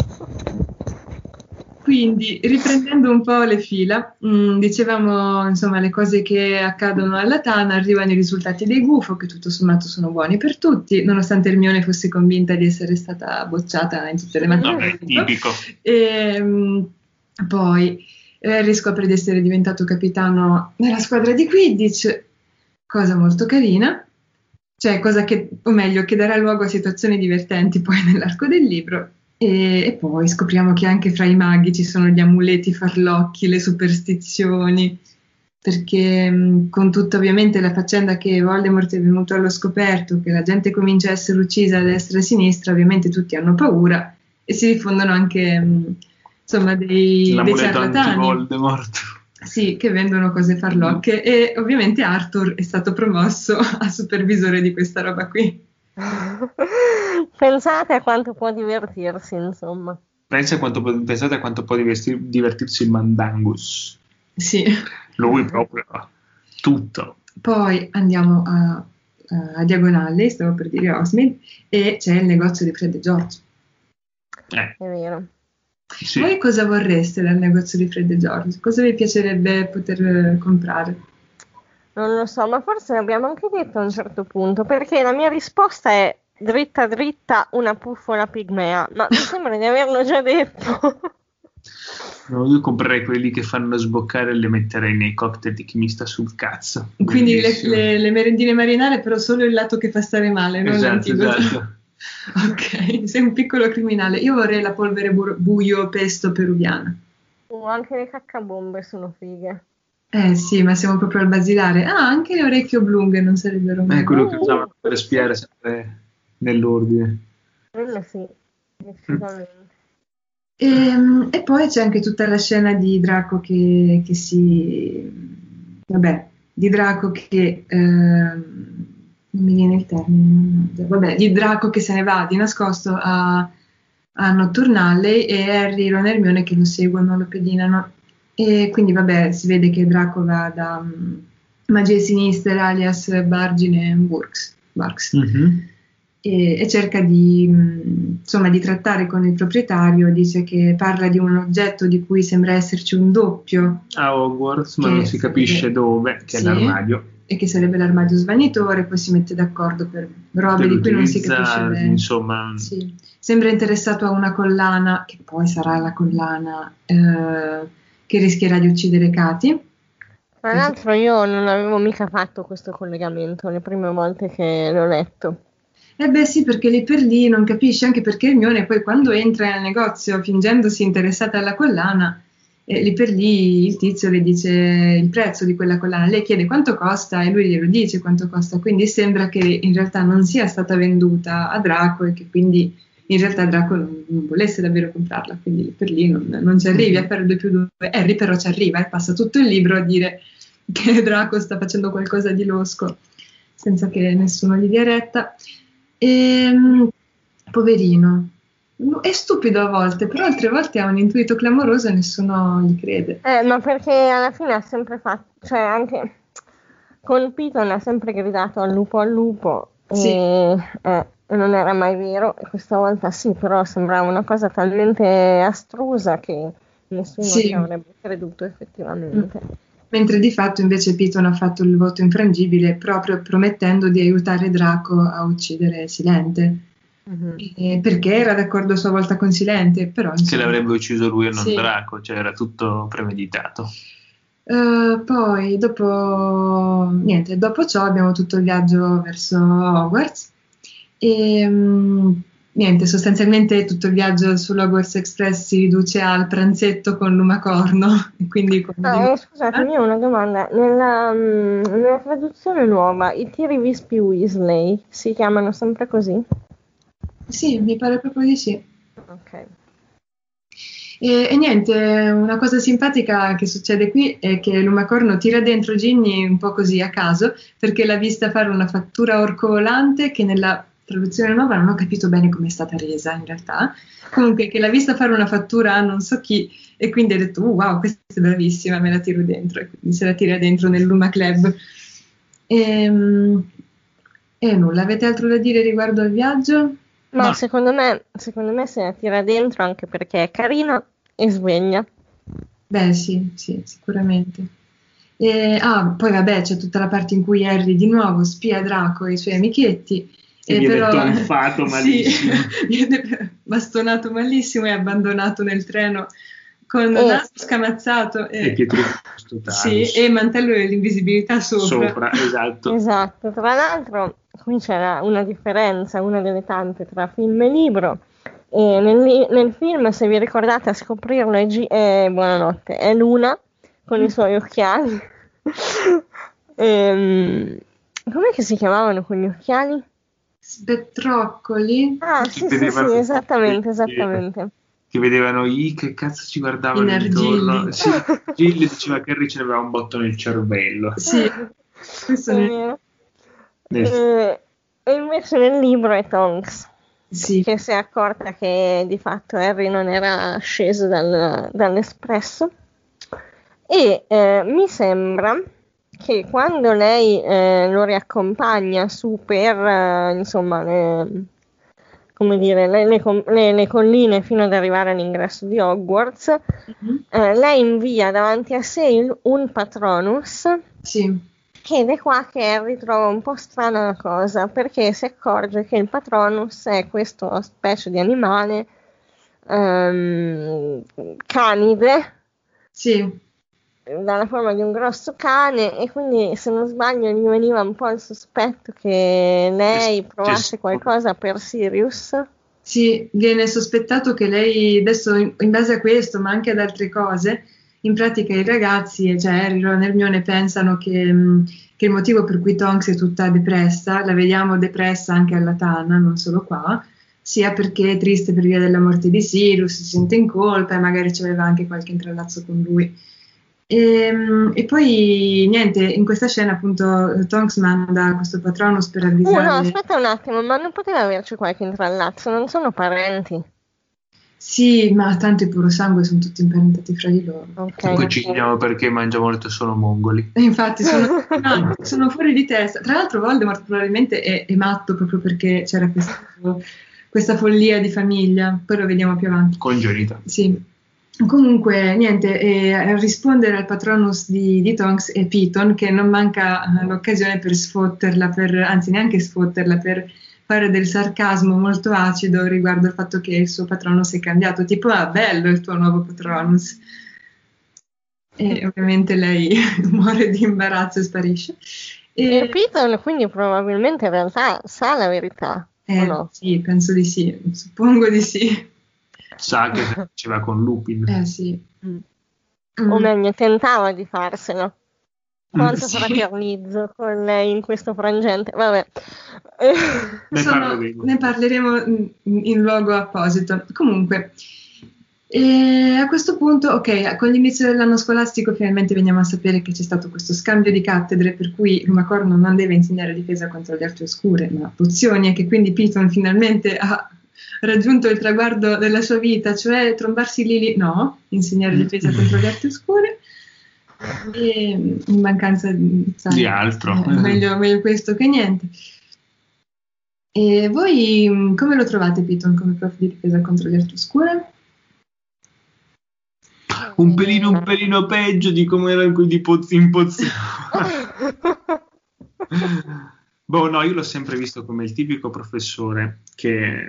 Quindi, riprendendo un po' le fila, mh, dicevamo insomma le cose che accadono alla Tana, arrivano i risultati dei gufo, che tutto sommato sono buoni per tutti, nonostante Hermione fosse convinta di essere stata bocciata in tutte le No, materie. è tipico. E, mh, poi Harry scopre di essere diventato capitano nella squadra di Quidditch, cosa molto carina, cioè cosa che, o meglio, che darà luogo a situazioni divertenti poi nell'arco del libro. E, e poi scopriamo che anche fra i maghi ci sono gli amuleti farlocchi, le superstizioni, perché mh, con tutta ovviamente la faccenda che Voldemort è venuto allo scoperto, che la gente comincia a essere uccisa a destra e a sinistra, ovviamente tutti hanno paura e si diffondono anche mh, insomma dei, dei L'amuleto ciarlatani. anti-Voldemort. Sì, che vendono cose farlocche e ovviamente Arthur è stato promosso a supervisore di questa roba qui. Pensate a quanto può divertirsi, insomma. Pensa a quanto, pensate a quanto può divertir- divertirsi il Mandangus. Sì. Lui proprio tutto. Poi andiamo a, a Diagonale, stavo per dire Osmond, e c'è il negozio di Fred e George. Eh, È vero. Sì. Voi cosa vorreste dal negozio di Fred e George? Cosa vi piacerebbe poter eh, comprare? Non lo so, ma forse l'abbiamo anche detto a un certo punto, perché la mia risposta è dritta dritta una puffola pigmea, ma mi sembra di averlo già detto. No, io comprerei quelli che fanno sboccare e le metterei nei cocktail di chi mi sta sul cazzo. Quindi le, le- le merendine marinare, però solo il lato che fa stare male, non Esatto, l'antidoto. esatto. Ok, sei un piccolo criminale. Io vorrei la polvere bu- buio pesto peruviana. Uh, anche le caccabombe sono fighe. Eh sì, ma siamo proprio al basilare. Ah, anche le orecchie oblunghe non sarebbero È male. quello che usavano per spiare sempre nell'ordine. Quello sì, decisamente. E, Ehm, e poi c'è anche tutta la scena di Draco che, che si... Vabbè, di Draco che... ehm, non mi viene il termine. Vabbè, di Draco che se ne va di nascosto a, a Nocturnale e Harry, Ron e Hermione che lo seguono, lo pedinano. E quindi vabbè, si vede che Draco va da mm, Magie Sinistere alias Bargine Burks, Barks Mhm. e, e cerca di, mh, insomma, di trattare con il proprietario, dice che parla di un oggetto di cui sembra esserci un doppio A Hogwarts, ma Che non si capisce sarebbe- dove, che Sì. è l'armadio. E che sarebbe l'armadio svanitore, poi si mette d'accordo per robe per di cui non si capisce bene. Insomma, Sì. Sembra interessato a una collana, che poi sarà la collana eh, che rischierà di uccidere Katy. Tra l'altro io non avevo mica fatto questo collegamento le prime volte che l'ho letto. Eh beh sì, perché lì per lì non capisce, anche perché Hermione poi quando entra nel negozio fingendosi interessata alla collana, eh, lì per lì il tizio le dice il prezzo di quella collana, lei chiede quanto costa e lui glielo dice quanto costa, quindi sembra che in realtà non sia stata venduta a Draco e che quindi in realtà Draco non, non volesse davvero comprarla, quindi lì per lì non, non ci arrivi. A fare due più due. Harry però ci arriva e passa tutto il libro a dire che Draco sta facendo qualcosa di losco senza che nessuno gli dia retta. E, poverino, è stupido a volte, però altre volte ha un intuito clamoroso e nessuno gli crede. Eh, ma perché alla fine ha sempre fatto, cioè anche con Piton ha sempre gridato al lupo al lupo Sì. e, eh, non era mai vero, e questa volta sì, però sembrava una cosa talmente astrusa che nessuno Sì. ci avrebbe creduto effettivamente. Mentre di fatto invece Piton ha fatto il voto infrangibile proprio promettendo di aiutare Draco a uccidere Silente. E perché era d'accordo a sua volta con Silente, però Che insomma. l'avrebbe ucciso lui e non Sì. Draco, cioè era tutto premeditato. Eh, poi dopo niente, dopo ciò abbiamo tutto il viaggio verso Hogwarts e mm, niente, sostanzialmente tutto il viaggio sull'Hogwarts Express si riduce al pranzetto con Lumacorno e quindi con Ah, eh, scusatemi, ho una domanda. Nella, mm, nella traduzione nuova, i tiri vispi Weasley si chiamano sempre così? Sì, mi pare proprio di sì. Ok. E, e niente, una cosa simpatica che succede qui è che Lumacorno tira dentro Ginny un po' così a caso perché l'ha vista fare una fattura orcovolante che nella traduzione nuova non ho capito bene come è stata resa in realtà. Comunque che l'ha vista fare una fattura a non so chi e quindi ha detto "Uh, wow, questa è bravissima, me la tiro dentro e quindi se la tira dentro nel Luma Club. Ehm, E, nulla, avete altro da dire riguardo al viaggio? Ma No. secondo me, secondo me se la tira dentro anche perché è carina e sveglia. Beh, sì, sì, sicuramente. E, ah, poi vabbè, c'è tutta la parte in cui Harry di nuovo spia Draco e i suoi amichetti. E viene tonfato malissimo. Sì, viene bastonato malissimo e abbandonato nel treno con Oh. naso scamazzato E e, sì, e mantello dell'invisibilità sopra. sopra, esatto. Esatto, tra l'altro qui c'era una differenza, una delle tante tra film e libro. E nel, li- nel film, se vi ricordate, a scoprirlo è, Gi- è buonanotte, è Luna con i suoi occhiali. Ehm, com'è che si chiamavano quegli occhiali? Spettroccoli, Ah, Che sì, sì, sì, vedevano- esattamente, esattamente. Che vedevano i che cazzo ci guardavano In intorno. Sì, Gilly diceva che Harry ce n'aveva un botto nel cervello. sì, questo È vero. E, e invece nel libro è Tonks. sì, che si è accorta che di fatto Harry non era sceso dal- dall'espresso e eh, mi sembra che quando lei eh, lo riaccompagna su per eh, insomma le, come dire, le, le le- colline fino ad arrivare all'ingresso di Hogwarts, Mhm. eh, lei invia davanti a sé il- un Patronus sì, ed è qua che Harry trova un po' strana la cosa, perché si accorge che il Patronus è questo specie di animale ehm, canide, sì, dalla forma di un grosso cane, e quindi se non sbaglio gli veniva un po' il sospetto che lei Che- provasse che- qualcosa per Sirius. Sì, viene sospettato che lei, adesso in, in base a questo, ma anche ad altre cose, in pratica i ragazzi, cioè Harry, Ron e Hermione, pensano che, mh, che il motivo per cui Tonks è tutta depressa, la vediamo depressa anche alla Tana, non solo qua, sia perché è triste per via della morte di Sirius, si sente in colpa e magari c'aveva anche qualche intrallazzo con lui. E, mh, e poi niente, in questa scena appunto Tonks manda questo Patronus per Uh, no, avvisare... aspetta un attimo, ma non poteva averci qualche intrallazzo, non sono parenti. Sì, ma tanto i puro sangue sono tutti imparentati fra di loro. Ok. Poi ci chiediamo perché mangia molto solo mongoli. E infatti sono, no, sono fuori di testa. Tra l'altro Voldemort probabilmente è, è matto proprio perché c'era questa, questa follia di famiglia, poi lo vediamo più avanti. Congenita. Sì. Comunque, niente, eh, a rispondere al patronus di, di Tonks è Piton che non manca eh, l'occasione per sfotterla, per, anzi neanche sfotterla, per fare del sarcasmo molto acido riguardo al fatto che il suo patronus è cambiato, tipo ah bello il tuo nuovo patronus. E ovviamente lei muore di imbarazzo e sparisce. E E, Piton quindi probabilmente in realtà sa la verità, eh, no? Sì, penso di sì, suppongo di sì. Sa che faceva con Lupin. Eh sì. Mm. Mm. O meglio, tentava di farselo. Quanto sì. fraternizzo con lei in questo frangente. Vabbè. Ne Sono- parleremo. ne parleremo in, in luogo apposito. Comunque, E a questo punto, ok, con l'inizio dell'anno scolastico finalmente veniamo a sapere che c'è stato questo scambio di cattedre per cui Rumacorno non deve insegnare difesa contro le arti oscure, ma pozioni e che quindi Piton finalmente ha raggiunto il traguardo della sua vita, cioè trombarsi lì, no, insegnare difesa contro le arti oscure. E in mancanza sai, di altro. eh, meglio, meglio questo che niente. E voi mh, come lo trovate Piton come prof di difesa contro le arti oscure? Un pelino, un pelino peggio di come era qui di Pozzi in Pozzi. boh, no, io l'ho sempre visto come il tipico professore che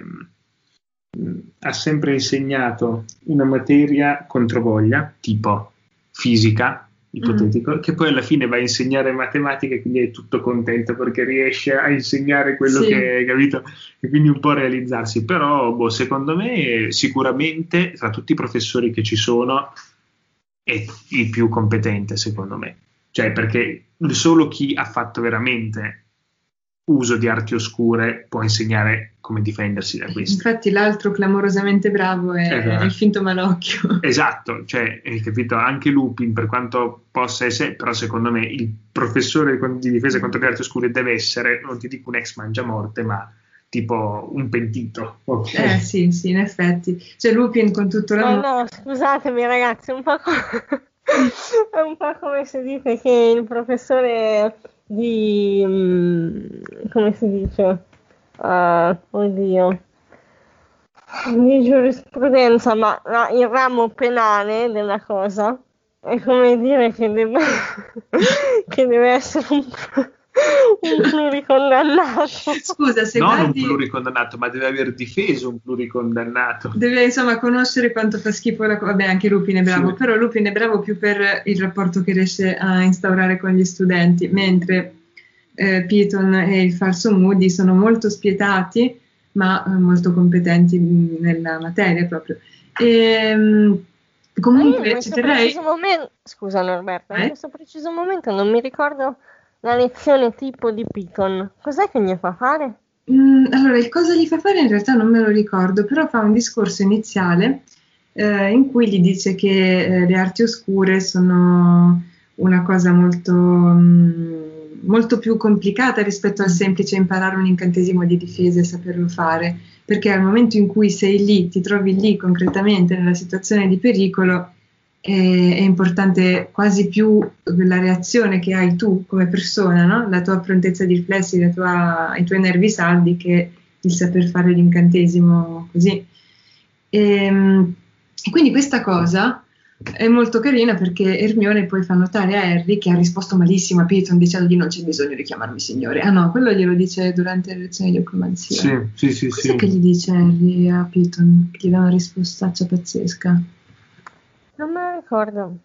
mh, ha sempre insegnato una materia controvoglia, tipo fisica, ipotetico, che poi alla fine va a insegnare matematica e quindi è tutto contento perché riesce a insegnare quello Sì. che hai capito e quindi un po' realizzarsi. Però, boh, secondo me, sicuramente tra tutti i professori che ci sono è il più competente, secondo me. Cioè, perché solo chi ha fatto veramente uso di arti oscure può insegnare come difendersi da queste. Infatti l'altro clamorosamente bravo è Esatto. il finto malocchio. Esatto, cioè, hai capito, anche Lupin, per quanto possa essere, però secondo me il professore di difesa contro le arti oscure deve essere, non ti dico un ex mangiamorte, ma tipo un pentito. ok? Eh sì, sì, in effetti. Cioè Lupin con tutto No, l'amore... no, scusatemi ragazzi, è un po' come, è un po' come si dice che il professore di... mm, come si dice? Ah, oddio. Di giurisprudenza, ma no, il ramo penale della cosa è come dire che deve, che deve essere un, un pluricondannato. Scusa, se non guardi... un pluricondannato, ma deve aver difeso un pluricondannato. Deve insomma conoscere quanto fa schifo la cosa. Vabbè, anche Lupin è bravo, Sì. però Lupin è bravo più per il rapporto che riesce a instaurare con gli studenti, mentre eh, Piton e il falso Moody sono molto spietati, ma eh, molto competenti mh, nella materia proprio. E, in comunque ci questo terrei. preciso momento, scusa Norberto, in Eh? questo preciso momento non mi ricordo la lezione tipo di Python. Cos'è che gli fa fare? Mm, allora, il cosa gli fa fare in realtà non me lo ricordo, però fa un discorso iniziale eh, in cui gli dice che eh, le arti oscure sono una cosa molto, mm, molto più complicata rispetto al semplice imparare un incantesimo di difesa e saperlo fare, perché al momento in cui sei lì, ti trovi lì concretamente nella situazione di pericolo, è, è importante quasi più la reazione che hai tu come persona, no? la tua prontezza di riflessi, la tua- i tuoi nervi saldi che il saper fare l'incantesimo così. Ehm, E, quindi questa cosa è molto carina perché Hermione poi fa notare a Harry che ha risposto malissimo a Piton dicendogli non c'è bisogno di chiamarmi signore. Ah no, quello glielo dice durante le lezioni di occlumanzia. Sì, sì, sì. Cos'è sì. che gli dice Harry a Piton? Che gli dà una rispostaccia pazzesca. Non me lo ricordo.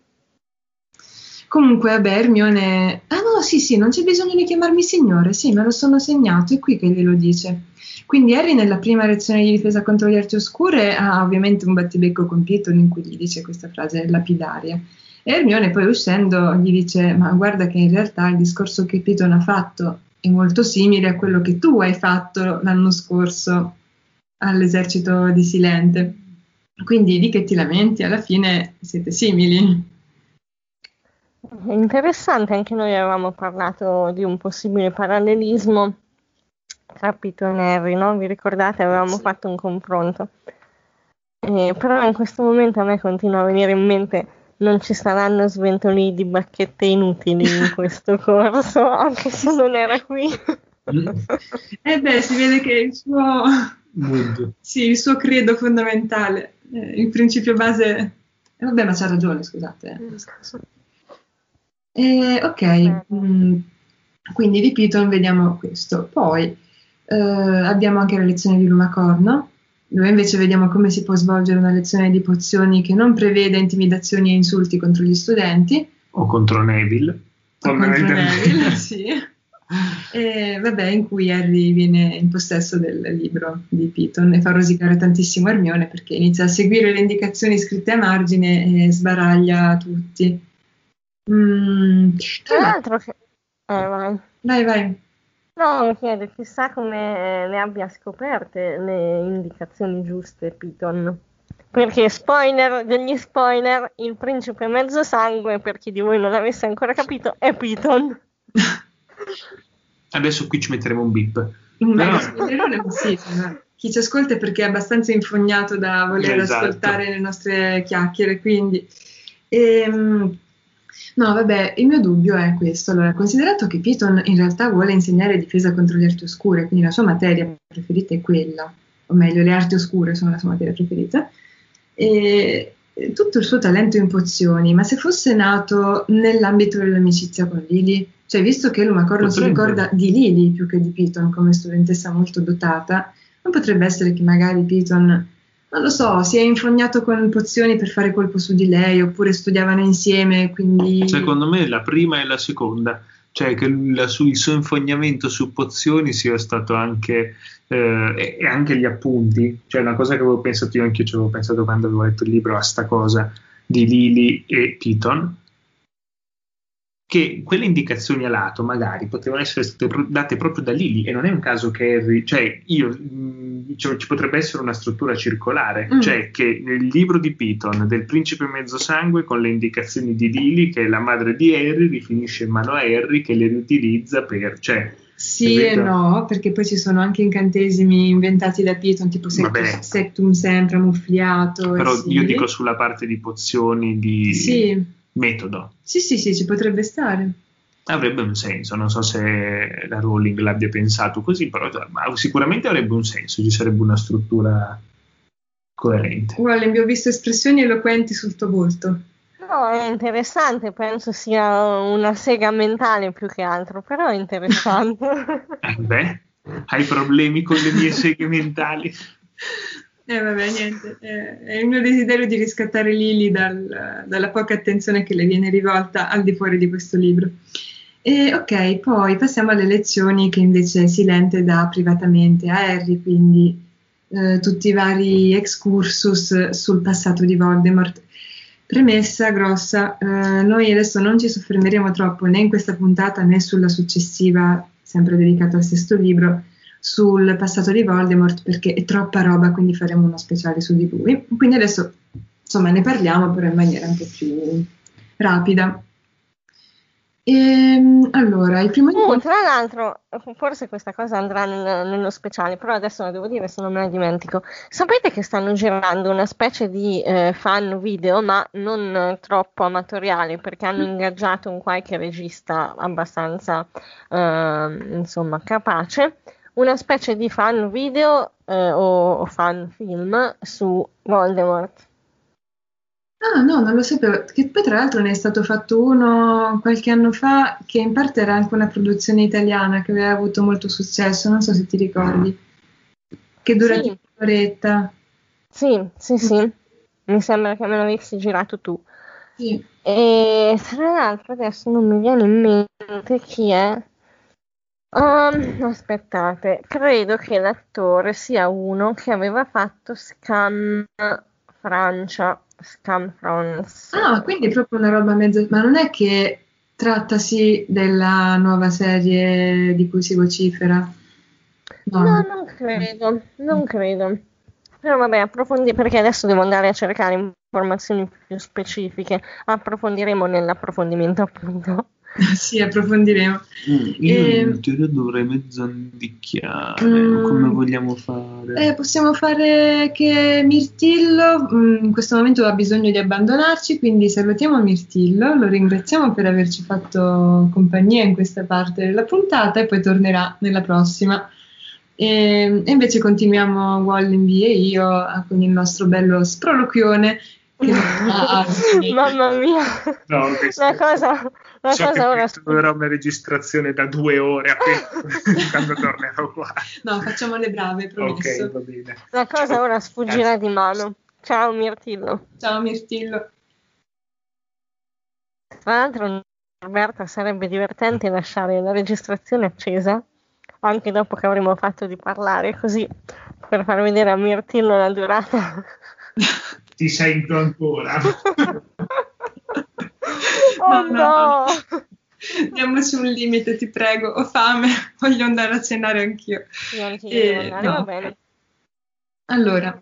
Comunque, vabbè, Hermione... Ah no, sì, sì, non c'è bisogno di chiamarmi signore, sì, me lo sono segnato, è qui che glielo dice. Quindi Harry nella prima lezione di difesa contro le arti oscure ha ovviamente un battibecco con Piton in cui gli dice questa frase lapidaria. E Hermione poi uscendo gli dice, ma guarda che in realtà il discorso che Piton ha fatto è molto simile a quello che tu hai fatto l'anno scorso all'esercito di Silente. Quindi di che ti lamenti? Alla fine siete simili. Interessante, anche noi avevamo parlato di un possibile parallelismo tra Piton e Harry, no? Vi ricordate? Avevamo Sì. fatto un confronto. Eh, però in questo momento a me continua a venire in mente non ci saranno sventoli di bacchette inutili in questo corso, anche se non era qui. Eh beh, si vede che il suo, Mood. sì, il suo credo fondamentale, eh, il principio base... eh, vabbè, ma c'ha ragione, scusate. Eh, ok, mm, quindi di Piton vediamo questo. Poi eh, abbiamo anche la lezione di Lumacorno, dove invece vediamo come si può svolgere una lezione di pozioni che non prevede intimidazioni e insulti contro gli studenti. O contro Neville. o contro. Neville, sì. E, vabbè, in cui Harry viene in possesso del libro di Piton e fa rosicare tantissimo Hermione perché inizia a seguire le indicazioni scritte a margine e sbaraglia tutti. Mm, Tra l'altro- che... eh, vai. vai, vai. No, mi chiedo, chissà come le abbia scoperte le indicazioni giuste Piton. Perché spoiler degli spoiler, il principe mezzo sangue, per chi di voi non l'avesse ancora capito, è Piton. Adesso qui ci metteremo un bip. Ma No. sì, chi ci ascolta è perché è abbastanza infognato da voler Esatto. ascoltare le nostre chiacchiere, quindi... Ehm, no, vabbè, il mio dubbio è questo. Allora, considerato che Piton in realtà vuole insegnare difesa contro le arti oscure, quindi la sua materia preferita è quella, o meglio, le arti oscure sono la sua materia preferita, e tutto il suo talento in pozioni, ma se fosse nato nell'ambito dell'amicizia con Lily, cioè visto che Lumacorno si ricorda di Lily più che di Piton come studentessa molto dotata, non potrebbe essere che magari Piton, non lo so, si è infognato con pozioni per fare colpo su di lei, oppure studiavano insieme, quindi... Secondo me la prima e la seconda, cioè che la- su- il suo infognamento su pozioni sia stato anche, eh, e, e anche gli appunti, cioè una cosa che avevo pensato io anche io ci avevo pensato quando avevo letto il libro a sta cosa di Lily e Piton, che quelle indicazioni a lato magari potevano essere state pro- date proprio da Lily e non è un caso che Harry, cioè io, mh, cioè, ci potrebbe essere una struttura circolare, Mm. cioè che nel libro di Piton del principe mezzosangue con le indicazioni di Lily che è la madre di Harry rifinisce in mano a Harry che le riutilizza per, cioè, Sì e no, perché poi ci sono anche incantesimi inventati da Piton, tipo sectum, sectum sempre ammuffliato. e però io dico sulla parte di pozioni di Sì, metodo. sì, sì, sì, ci potrebbe stare. Avrebbe un senso, non so se la Rowling l'abbia pensato così, però ma sicuramente avrebbe un senso, ci sarebbe una struttura coerente. Wallenby, ho visto espressioni eloquenti sul tuo volto. No, è interessante, penso sia una sega mentale più che altro, però è interessante. Eh, beh, hai problemi con le mie seghe mentali? Eh vabbè, niente, eh, è il mio desiderio di riscattare Lily dal- dalla poca attenzione che le viene rivolta al di fuori di questo libro. E, ok, poi passiamo alle lezioni che invece Silente dà privatamente a Harry, quindi eh, tutti i vari excursus sul passato di Voldemort. Premessa grossa, eh, noi adesso non ci soffermeremo troppo né in questa puntata né sulla successiva, sempre dedicata al sesto libro, sul passato di Voldemort perché è troppa roba, quindi faremo uno speciale su di lui. Quindi adesso insomma ne parliamo però in maniera un po' più rapida. Ehm, allora, il primo Uh, incontro- tra l'altro, forse questa cosa andrà nel- nello speciale, però adesso la devo dire se non me la dimentico. Sapete che stanno girando una specie di eh, fan video, ma non eh, troppo amatoriale, perché hanno ingaggiato un qualche regista abbastanza, ehm, insomma, capace. Una specie di fan video eh, o, o fan film su Voldemort. Ah, no, non lo sapevo. Che poi tra l'altro ne è stato fatto uno qualche anno fa, che in parte era anche una produzione italiana che aveva avuto molto successo, non so se ti ricordi, che dura Sì. un'oretta. Sì, sì, sì. Mi sembra che me l'avessi girato tu. Sì. E tra l'altro adesso non mi viene in mente chi è. Um, aspettate, credo che l'attore sia uno che aveva fatto Scam Francia, Scam France. Ah, quindi è proprio una roba mezza... Ma non è che trattasi della nuova serie di cui si vocifera? No, non credo, non credo. Però vabbè, approfondi perché adesso devo andare a cercare informazioni più specifiche. Approfondiremo nell'approfondimento, appunto. Sì, approfondiremo. Io Ehm. in teoria dovrei mezzandicchiare, Mm. come vogliamo fare? Eh, possiamo fare che Mirtillo mm, in questo momento ha bisogno di abbandonarci, quindi salutiamo Mirtillo, lo ringraziamo per averci fatto compagnia in questa parte della puntata e poi tornerà nella prossima. E, e invece continuiamo Wallenby e io a- con il nostro bello sproloquione. Ah, sì. Mamma mia, No, la cosa, la so cosa ora troverò una registrazione da due ore appena quando tornerò qua. No, facciamo le brave, promesso. Ok, va bene. La cosa Ciao. ora sfuggirà di mano. Ciao Mirtillo. Ciao Mirtillo. Tra l'altro, Roberta, sarebbe divertente lasciare la registrazione accesa anche dopo che avremo fatto di parlare, così per far vedere a Mirtillo la durata. Ti sento ancora. oh No, no, no! Diamoci un limite, ti prego. Ho fame, voglio andare a cenare anch'io. Io Eh, no. va bene. Allora,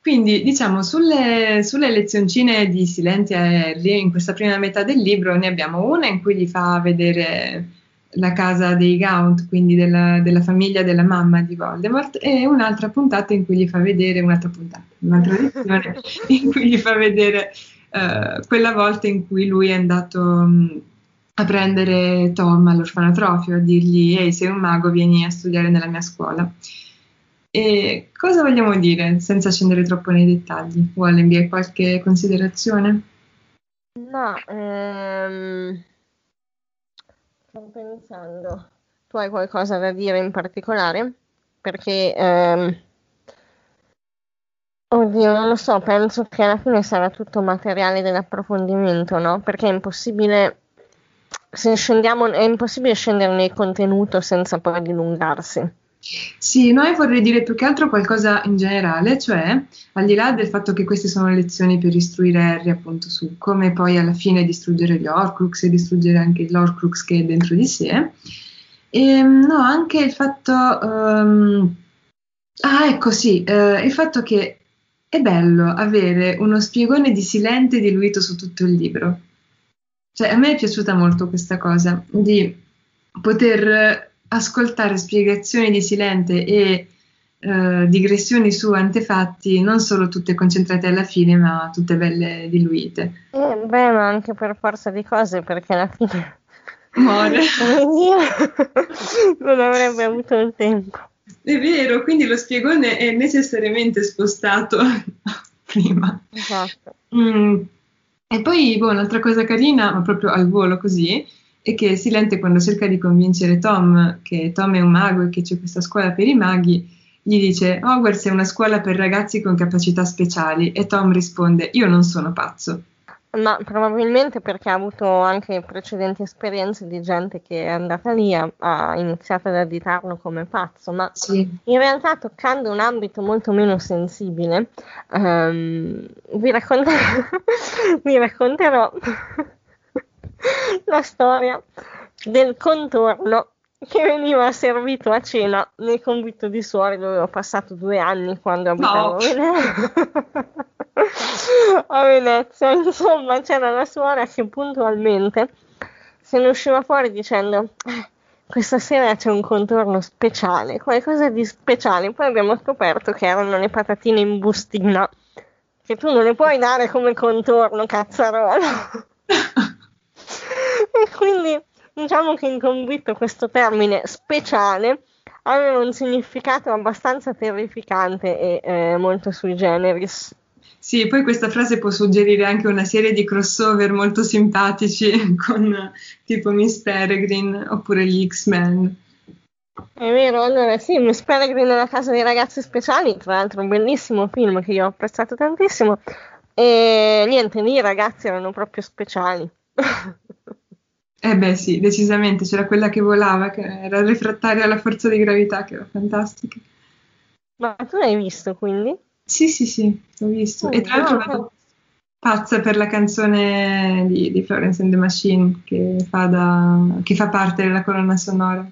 Quindi, diciamo, sulle, sulle, lezioncine di Silenti a Harry, in questa prima metà del libro, ne abbiamo una in cui gli fa vedere la casa dei Gaunt, quindi della, della, famiglia della mamma di Voldemort, e un'altra puntata in cui gli fa vedere, un'altra puntata, un'altra lezione in cui gli fa vedere uh, quella volta in cui lui è andato um, a prendere Tom all'orfanotrofio, a dirgli, ehi, sei un mago, vieni a studiare nella mia scuola. E cosa vogliamo dire senza scendere troppo nei dettagli? Wallenby, hai qualche considerazione? No, ehm, sto pensando. Tu hai qualcosa da dire in particolare? Perché, ehm, oddio, non lo so, penso che alla fine sarà tutto materiale dell'approfondimento, no? Perché è impossibile, se scendiamo, è impossibile scendere nel contenuto senza poi dilungarsi. Sì, noi vorrei dire più che altro qualcosa in generale, cioè al di là del fatto che queste sono lezioni per istruire Harry appunto su come poi alla fine distruggere gli Horcrux e distruggere anche l'Horcrux che è dentro di sé, e, ehm, no, anche il fatto, um, ah ecco sì, uh, il fatto che è bello avere uno spiegone di Silente diluito su tutto il libro. Cioè a me è piaciuta molto questa cosa di poter ascoltare spiegazioni di Silente e eh, digressioni su antefatti non solo tutte concentrate alla fine, ma tutte belle diluite. Eh, beh, ma anche per forza di cose, perché alla fine muore. non avrebbe avuto il tempo. È vero, quindi lo spiegone è necessariamente spostato prima. Esatto. Mm. E poi, boh, un'altra cosa carina, ma proprio al volo così, e che Silente quando cerca di convincere Tom che Tom è un mago e che c'è questa scuola per i maghi, gli dice Hogwarts è una scuola per ragazzi con capacità speciali e Tom risponde io non sono pazzo. Ma probabilmente perché ha avuto anche precedenti esperienze di gente che è andata lì, ha, ha iniziato ad additarlo come pazzo, ma sì. in realtà toccando un ambito molto meno sensibile, um, vi, racconterò, vi racconterò la storia del contorno che veniva servito a cena nel convitto di Suori dove ho passato due anni quando abitavo no. a, Venezia. a Venezia. Insomma, c'era la suora che puntualmente se ne usciva fuori dicendo eh, questa sera c'è un contorno speciale, qualcosa di speciale. Poi abbiamo scoperto che erano le patatine in bustina, che tu non le puoi dare come contorno, cazzarola. e quindi diciamo che in convitto questo termine speciale aveva un significato abbastanza terrificante e eh, molto sui generis. Sì, poi questa frase può suggerire anche una serie di crossover molto simpatici con tipo Miss Peregrine oppure gli X-Men. È vero, allora sì, Miss Peregrine nella casa dei ragazzi speciali, tra l'altro un bellissimo film che io ho apprezzato tantissimo, e niente, lì i ragazzi erano proprio speciali. Eh beh sì, decisamente, c'era quella che volava, che era refrattaria alla forza di gravità, che era fantastica. Ma tu l'hai visto quindi? Sì, sì, sì, l'ho visto. Oh, e tra l'altro no, vado pazza per la canzone di, di, Florence and the Machine che fa, da, che fa parte della colonna sonora.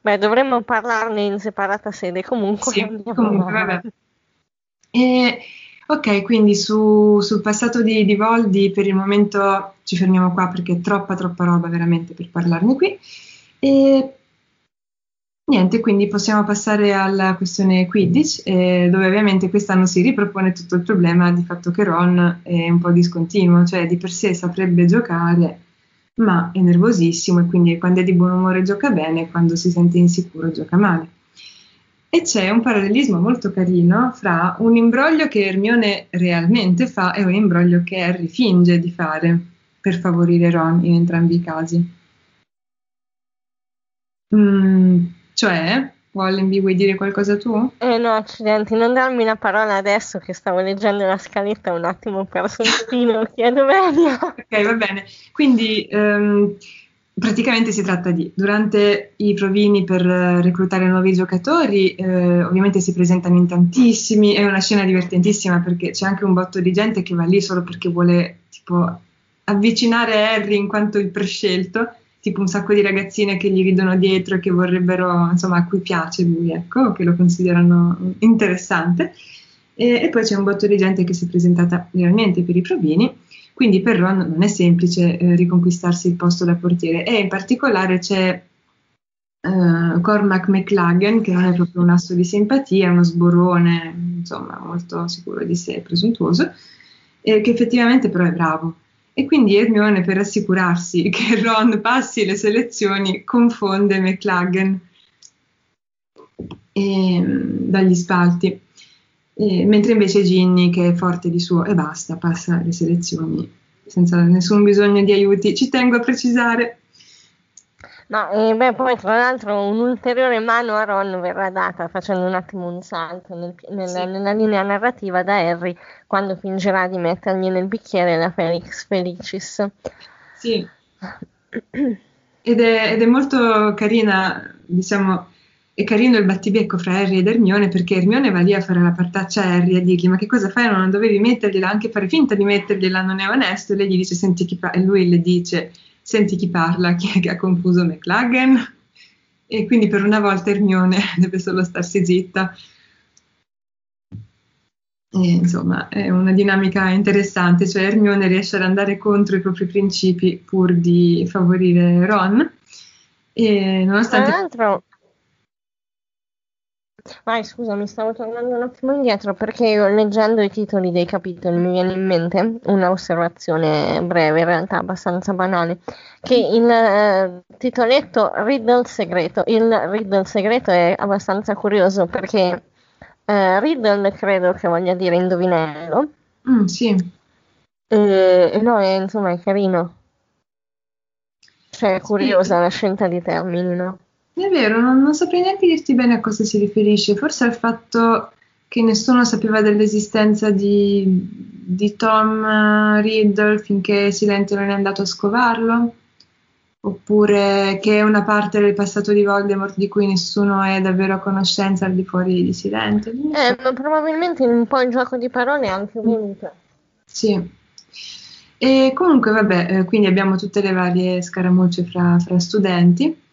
Beh, dovremmo parlarne in separata sede comunque. Sì, comunque, vabbè. E Ok, quindi su, sul passato di, di, Voldi per il momento ci fermiamo qua perché è troppa troppa roba veramente per parlarne qui. E niente, quindi possiamo passare alla questione Quidditch, eh, dove ovviamente quest'anno si ripropone tutto il problema di fatto che Ron è un po' discontinuo, cioè di per sé saprebbe giocare, ma è nervosissimo e quindi quando è di buon umore gioca bene, quando si sente insicuro gioca male. E c'è un parallelismo molto carino fra un imbroglio che Hermione realmente fa e un imbroglio che Harry finge di fare per favorire Ron in entrambi i casi. Mm, cioè, Wallenby, vuoi dire qualcosa tu? Eh no, accidenti, non darmi una parola adesso che stavo leggendo la scaletta un attimo per sottino, chiedo meglio. Ok, va bene. Quindi... Um, praticamente si tratta di, durante i provini per eh, reclutare nuovi giocatori, eh, ovviamente si presentano in tantissimi, è una scena divertentissima perché c'è anche un botto di gente che va lì solo perché vuole tipo avvicinare Harry in quanto il prescelto, tipo un sacco di ragazzine che gli ridono dietro e che vorrebbero, insomma, a cui piace lui, ecco, che lo considerano interessante. E, e, poi c'è un botto di gente che si è presentata realmente per i provini, quindi per Ron non è semplice eh, riconquistarsi il posto da portiere e in particolare c'è uh, Cormac McLagan che non è proprio un asso di simpatia, uno sborone, insomma molto sicuro di sé, presuntuoso, eh, che effettivamente però è bravo. E quindi Hermione, per assicurarsi che Ron passi le selezioni, confonde McLagan e, dagli spalti. E, mentre invece Ginny, che è forte di suo e basta, passa le selezioni senza nessun bisogno di aiuti. Ci tengo a precisare. No, e beh, poi tra l'altro un'ulteriore mano a Ron verrà data facendo un attimo un salto nel, nella, sì. nella, linea narrativa da Harry quando fingerà di mettergli nel bicchiere la Felix Felicis. Sì. Ed è, ed è molto carina, diciamo, è carino il battibecco fra Harry ed Hermione perché Hermione va lì a fare la partaccia a Harry a dirgli ma che cosa fai non dovevi mettergliela anche fare finta di mettergliela non è onesto e lei gli dice senti chi fa e lui le dice senti chi parla, chi è che ha confuso McLagan? E quindi per una volta Hermione deve solo starsi zitta. E, insomma, è una dinamica interessante, cioè Hermione riesce ad andare contro i propri principi pur di favorire Ron. E nonostante... Vai, scusa, mi stavo tornando un attimo indietro perché io leggendo i titoli dei capitoli mi viene in mente un'osservazione breve, in realtà abbastanza banale, che il eh, titoletto Riddle segreto, il Riddle segreto è abbastanza curioso perché eh, Riddle credo che voglia dire indovinello. Mm, sì. E, no, è, insomma è carino. Cioè è curiosa sì. la scelta di termini, no? È vero, non, non saprei neanche dirti bene a cosa si riferisce, forse al fatto che nessuno sapeva dell'esistenza di, di Tom eh, Riddle finché Silente non è andato a scovarlo, oppure che è una parte del passato di Voldemort di cui nessuno è davvero a conoscenza al di fuori di Silente. Eh, ma probabilmente un po' il gioco di parole è anche voluto. Sì. E comunque, vabbè, eh, quindi abbiamo tutte le varie scaramucce fra, fra studenti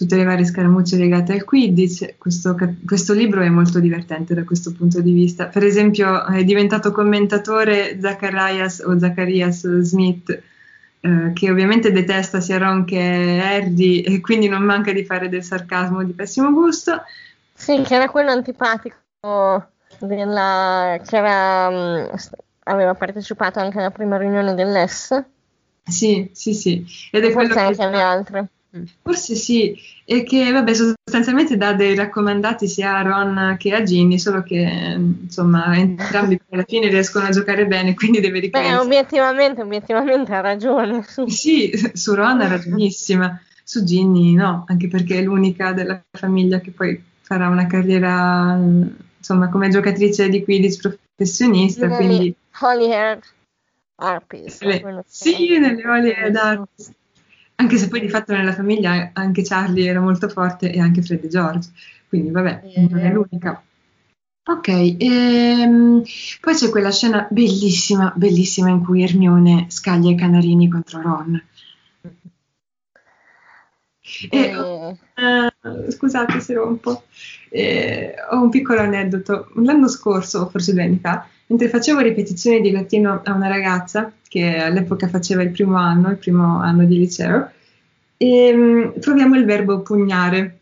tutte le varie scaramucce legate al Quidditch. Questo, questo, libro è molto divertente da questo punto di vista. Per esempio, è diventato commentatore Zacharias o Zacharias Smith, eh, che ovviamente detesta sia Ron che Harry e quindi non manca di fare del sarcasmo di pessimo gusto. Sì, che era quello antipatico della, che era, um, aveva partecipato anche alla prima riunione dell'ES. Sì, sì, sì. Ed è Forse quello anche alle altre. Mm. Forse sì, e che vabbè, sostanzialmente dà dei raccomandati sia a Ron che a Ginny, solo che insomma entrambi alla fine riescono a giocare bene, quindi deve riprendere. Beh, obiettivamente, obiettivamente ha ragione. Sì, su Ron ha ragionissima, su Ginny no, anche perché è l'unica della famiglia che poi farà una carriera insomma come giocatrice di Quidditch professionista, nelle quindi... Holy Hair Harpies. Sì, nelle Holy Hair Harpies anche se poi di fatto nella famiglia anche Charlie era molto forte e anche Fred e George, quindi vabbè, eh. non è l'unica. Ok, ehm, poi c'è quella scena bellissima, bellissima in cui Hermione scaglia i canarini contro Ron. E, eh. eh, scusate se rompo, eh, ho un piccolo aneddoto. L'anno scorso, forse due anni fa, mentre facevo ripetizioni di latino a una ragazza che all'epoca faceva il primo anno, il primo anno di liceo, e um, troviamo il verbo pugnare.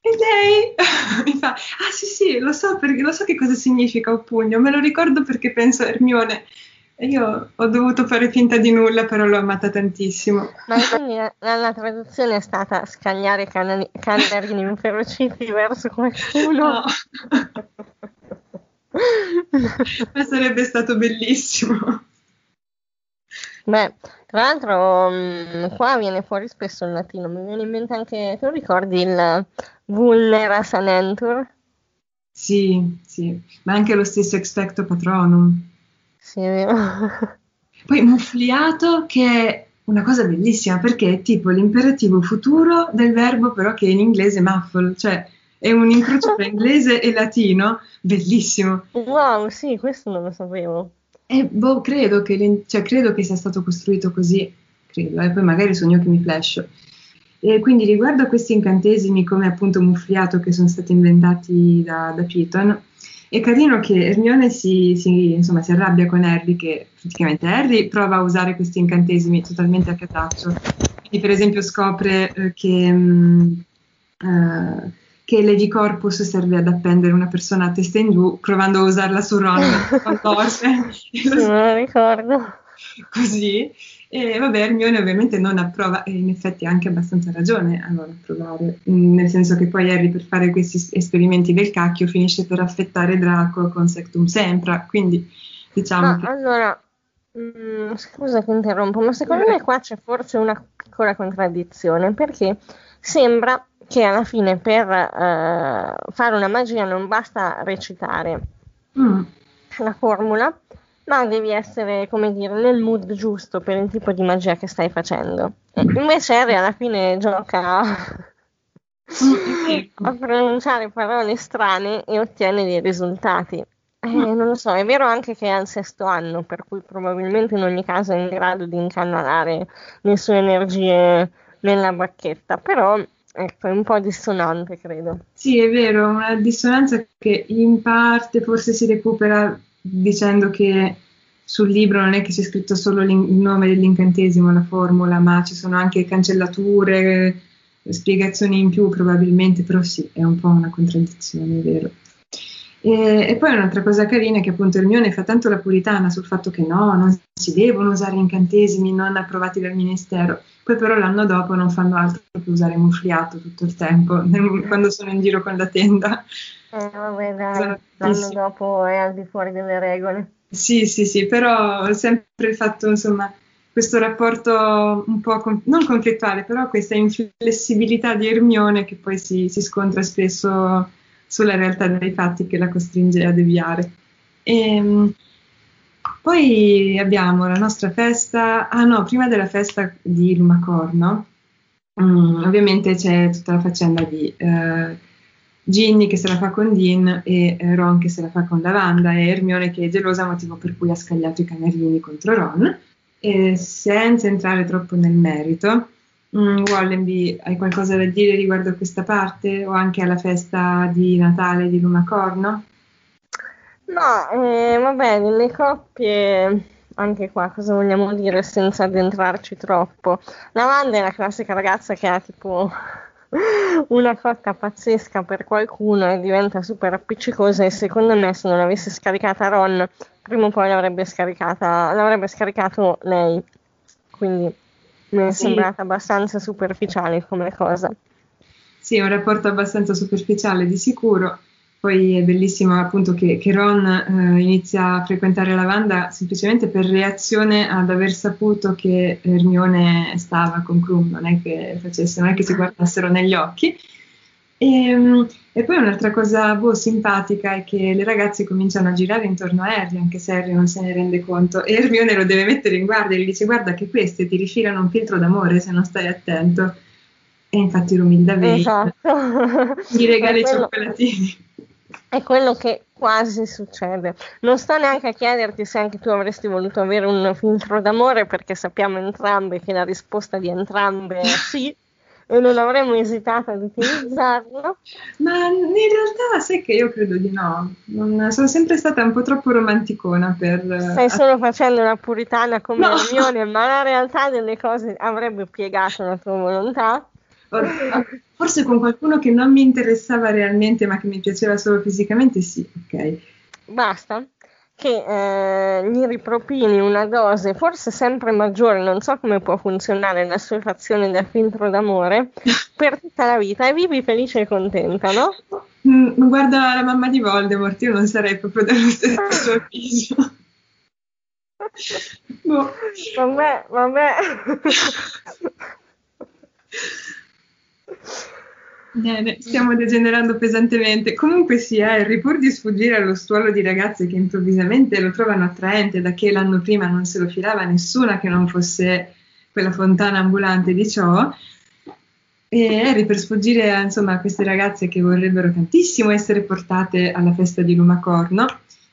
E lei mi fa, ah sì sì, lo so, perché, lo so che cosa significa un pugno, me lo ricordo perché penso a Hermione. E io ho dovuto fare finta di nulla, però l'ho amata tantissimo. Ma quindi la, la traduzione è stata scagliare canari, canarini inferociti verso qualcuno? No. Ma sarebbe stato bellissimo. Beh, tra l'altro mm, qua viene fuori spesso il latino, mi viene in mente anche, tu ricordi il Vulnera Sanentur? Sì, sì, ma anche lo stesso Expecto Patronum. Sì, è vero. Poi muffliato che è una cosa bellissima perché è tipo l'imperativo futuro del verbo però che in inglese muffle, cioè è un incrocio tra inglese e latino bellissimo. Wow, sì, questo non lo sapevo. E boh, credo che, cioè, credo che sia stato costruito così, credo, e eh, poi magari sogno che mi flash. E quindi riguardo a questi incantesimi come appunto muffliato che sono stati inventati da, da Piton, è carino che Hermione si, si, insomma, si, arrabbia con Harry, che praticamente Harry prova a usare questi incantesimi totalmente a cataccio. Quindi, per esempio, scopre eh, che, mh, uh, che Lady Corpus serve ad appendere una persona a testa in giù, provando a usarla su Ron con Torse. sì, lo ricordo. Così. E vabbè, Hermione ovviamente non approva, e in effetti ha anche abbastanza ragione a non approvare, mm, nel senso che poi Harry per fare questi esperimenti del cacchio finisce per affettare Draco con Sectum Sempra, quindi diciamo ma che... Allora, mh, mm, scusa che interrompo, ma secondo me qua c'è forse una piccola contraddizione, perché sembra che alla fine per uh, fare una magia non basta recitare mm. la formula, ma devi essere, come dire, nel mood giusto per il tipo di magia che stai facendo. E invece Harry alla fine gioca a pronunciare parole strane e ottiene dei risultati. Eh, non lo so, è vero anche che è al sesto anno, per cui probabilmente in ogni caso è in grado di incanalare le sue energie nella bacchetta, però ecco, è un po' dissonante, credo. Sì, è vero, una dissonanza che in parte forse si recupera dicendo che sul libro non è che c'è scritto solo il nome dell'incantesimo, la formula, ma ci sono anche cancellature, spiegazioni in più probabilmente, però sì, è un po' una contraddizione, è vero. E, e, poi un'altra cosa carina è che appunto Hermione fa tanto la puritana sul fatto che no, non si devono usare incantesimi non approvati dal ministero, poi però l'anno dopo non fanno altro che usare mufliato tutto il tempo, quando sono in giro con la tenda. Eh vabbè dai, l'anno dopo è al di fuori delle regole. Sì, sì, sì, però sempre il fatto, insomma, questo rapporto un po' con, non conflittuale, però questa inflessibilità di Ermione che poi si, si, scontra spesso sulla realtà dei fatti che la costringe a deviare. E, ehm, poi abbiamo la nostra festa, ah no, prima della festa di Lumacorno, um, ovviamente c'è tutta la faccenda di eh, Ginny che se la fa con Dean e eh, Ron che se la fa con Lavanda e Hermione che è gelosa, motivo per cui ha scagliato i canarini contro Ron. E senza entrare troppo nel merito, mm, Wallenby, hai qualcosa da dire riguardo a questa parte o anche alla festa di Natale di Lumacorno? No, eh, vabbè, nelle coppie anche qua cosa vogliamo dire senza addentrarci troppo? Lavanda è la classica ragazza che ha tipo una cotta pazzesca per qualcuno e diventa super appiccicosa e secondo me se non avesse scaricata Ron prima o poi l'avrebbe scaricata l'avrebbe scaricato lei quindi mi è sì. sembrata abbastanza superficiale come cosa sì, un rapporto abbastanza superficiale di sicuro poi è bellissimo appunto che, che Ron eh, inizia a frequentare la Wanda semplicemente per reazione ad aver saputo che Hermione stava con Krum, non è che facesse, non è che si guardassero negli occhi. E, ehm, e poi un'altra cosa boh, simpatica è che le ragazze cominciano a girare intorno a Harry, anche se Harry non se ne rende conto, e Hermione lo deve mettere in guardia e gli dice guarda che queste ti rifilano un filtro d'amore se non stai attento. E infatti Romilda vede, esatto. gli regala i cioccolatini. È quello che quasi succede. Non sto neanche a chiederti se anche tu avresti voluto avere un filtro d'amore, perché sappiamo entrambe che la risposta di entrambe è sì. E non avremmo esitato ad utilizzarlo. Ma in realtà sai che io credo di no. Non, sono sempre stata un po' troppo romanticona per. Stai solo facendo una puritana come no. Hermione, ma la realtà delle cose avrebbe piegato la tua volontà. Forse con qualcuno che non mi interessava realmente ma che mi piaceva solo fisicamente, sì, ok. Basta che eh, gli ripropini una dose forse sempre maggiore, non so come può funzionare la sua fazione del filtro d'amore, per tutta la vita e vivi felice e contenta, no? Mm, guarda la mamma di Voldemort, io non sarei proprio dello stesso avviso. boh. Vabbè, vabbè. Bene, stiamo degenerando pesantemente. Comunque sia, Harry, pur di sfuggire allo stuolo di ragazze che improvvisamente lo trovano attraente da che l'anno prima non se lo filava nessuna che non fosse quella fontana ambulante di ciò, e Harry per sfuggire insomma, a queste ragazze che vorrebbero tantissimo essere portate alla festa di Lumacorno,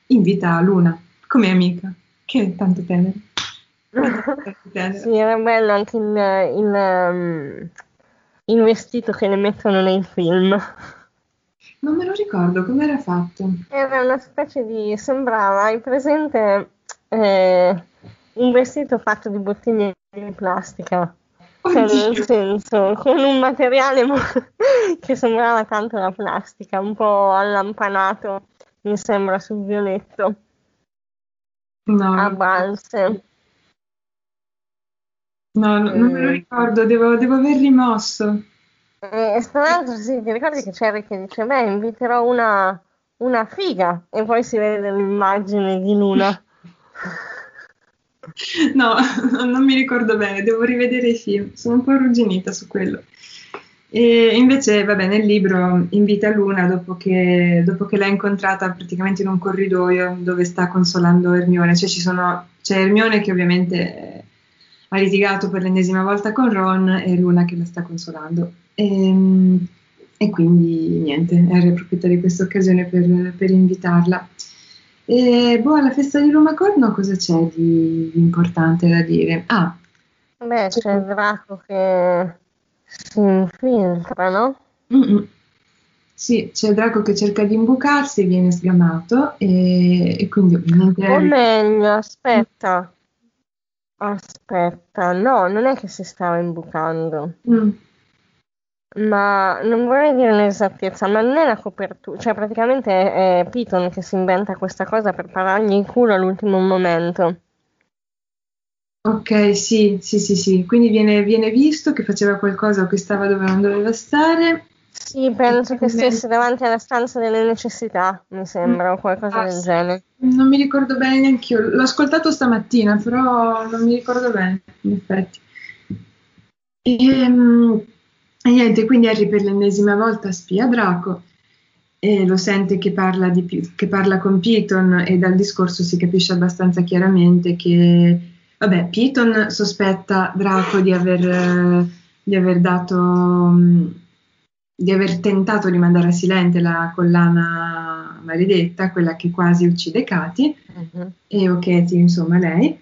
invita Luna come amica, che è tanto tenera. sì, era bello anche in, in um il vestito che le mettono nei film. Non me lo ricordo come era fatto. Era una specie di. sembrava, hai presente eh, un vestito fatto di bottiglie di plastica? Cioè, nel senso, con un materiale mo- che sembrava tanto la plastica, un po' allampanato, mi sembra sul violetto, No, a balze. No, no, non me lo Eh. ricordo, devo, devo aver rimosso. E tra l'altro, sì, ti ricordi che c'era che dice: Beh, inviterò una, una figa, e poi si vede l'immagine di Luna. No, non mi ricordo bene, devo rivedere i film, sono un po' arrugginita su quello. E invece, vabbè, nel libro invita Luna dopo che, dopo che l'ha incontrata praticamente in un corridoio dove sta consolando Hermione, cioè ci sono, c'è Hermione che ovviamente eh, ha litigato per l'ennesima volta con Ron e Luna che la sta consolando. E, e quindi niente, Harry approfitta di questa occasione per, per invitarla. E boh, alla festa di Lumacorno cosa c'è di, di importante da dire? Ah, Beh, c'è il Draco che si infiltra, no? mm-mm. sì, c'è Draco che cerca di imbucarsi, viene sgamato e, e quindi ovviamente O meglio, aspetta, aspetta, no, non è che si stava imbucando, Mm, ma non vorrei dire l'esattezza, ma non è la copertura, cioè praticamente è, Piton che si inventa questa cosa per parargli il culo all'ultimo momento. ok, sì, sì, sì, sì, quindi viene, viene visto che faceva qualcosa o che stava dove non doveva stare. Sì, penso che stesse davanti alla stanza delle necessità, mi sembra, o qualcosa Ah, del genere. Non mi ricordo bene neanche io, l'ho ascoltato stamattina, però non mi ricordo bene, in effetti. E, mm, e niente, quindi Harry per l'ennesima volta spia Draco e lo sente che parla, di più, che parla con Piton e dal discorso si capisce abbastanza chiaramente che, vabbè, Piton sospetta Draco di aver, di aver dato, mm, di aver tentato di mandare a Silente la collana maledetta, quella che quasi uccide Katy, Mhm. e Oketi, insomma, lei.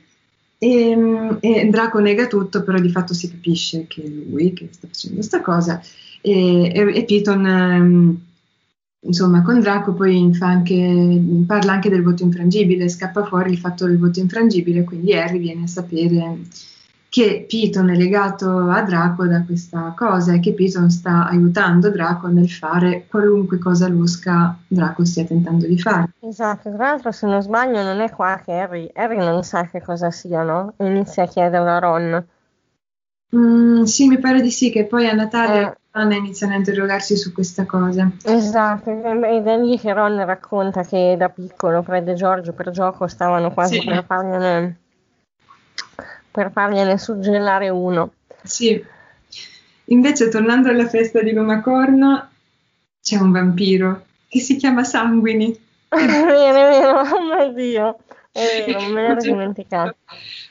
E, mm, e Draco nega tutto, però di fatto si capisce che è lui che sta facendo questa cosa. E, e- e Piton, ehm, insomma, con Draco poi fa anche, parla anche del voto infrangibile, scappa fuori il fatto del voto infrangibile, quindi Harry viene a sapere che Piton è legato a Draco da questa cosa e che Piton sta aiutando Draco nel fare qualunque cosa losca Draco stia tentando di fare. Esatto, tra l'altro se non sbaglio non è qua che Harry, Harry non sa che cosa sia, no? E inizia a chiederlo a Ron. Mm, sì, mi pare di sì, che poi a Natale Eh. Anna iniziano a interrogarsi su questa cosa. Esatto, ed è lì che Ron racconta che da piccolo Fred e Giorgio per gioco stavano quasi Sì. per fargliene, per fargliene suggellare uno. Sì. Invece, tornando alla festa di Lumacorno, c'è un vampiro che si chiama Sanguini. È vero, è vero, oh mio Dio, è vero, me l'ero dimenticato.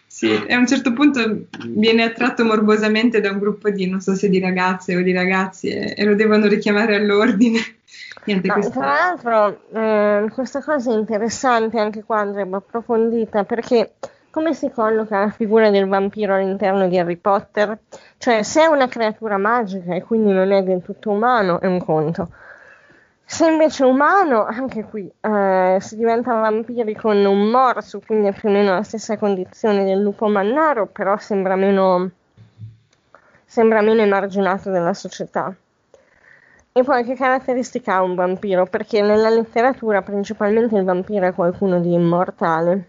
Sì, e a un certo punto viene attratto morbosamente da un gruppo di, non so se di ragazze o di ragazzi, e, e lo devono richiamare all'ordine. Niente, No, questa- tra l'altro, eh, questa cosa è interessante anche qua andrebbe approfondita perché come si colloca la figura del vampiro all'interno di Harry Potter? Cioè, se è una creatura magica e quindi non è del tutto umano, è un conto. Se invece è umano, anche qui eh, si diventa vampiri con un morso, quindi è più o meno la stessa condizione del lupo mannaro, però sembra meno, sembra meno emarginato dalla società. E poi che caratteristica ha un vampiro? Perché nella letteratura principalmente il vampiro è qualcuno di immortale.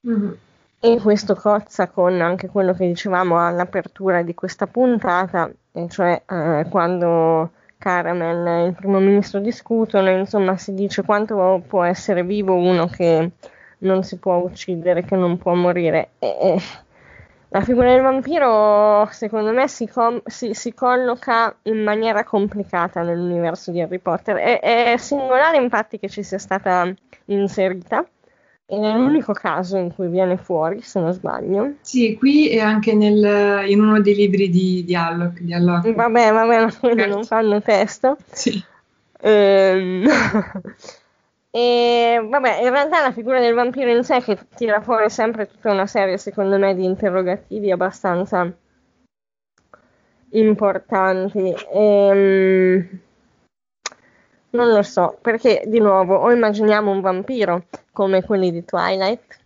Mhm. E questo cozza con anche quello che dicevamo all'apertura di questa puntata, cioè eh, quando Caramel e il primo ministro discutono, insomma si dice quanto può essere vivo uno che non si può uccidere, che non può morire. E, e la figura del vampiro, secondo me, si, com- si- si colloca in maniera complicata nell'universo di Harry Potter. È, è singolare, infatti, che ci sia stata inserita. Ed è l'unico caso in cui viene fuori, se non sbaglio. Sì, qui e anche nel- in uno dei libri di, di Alloc. Di Alloc. Vabbè, vabbè, ma quelli Certo. non fanno testo. Sì. Ehm, e vabbè, in realtà la figura del vampiro in sé che tira fuori sempre tutta una serie, secondo me, di interrogativi abbastanza importanti. Ehm, Non lo so, perché di nuovo o immaginiamo un vampiro come quelli di Twilight,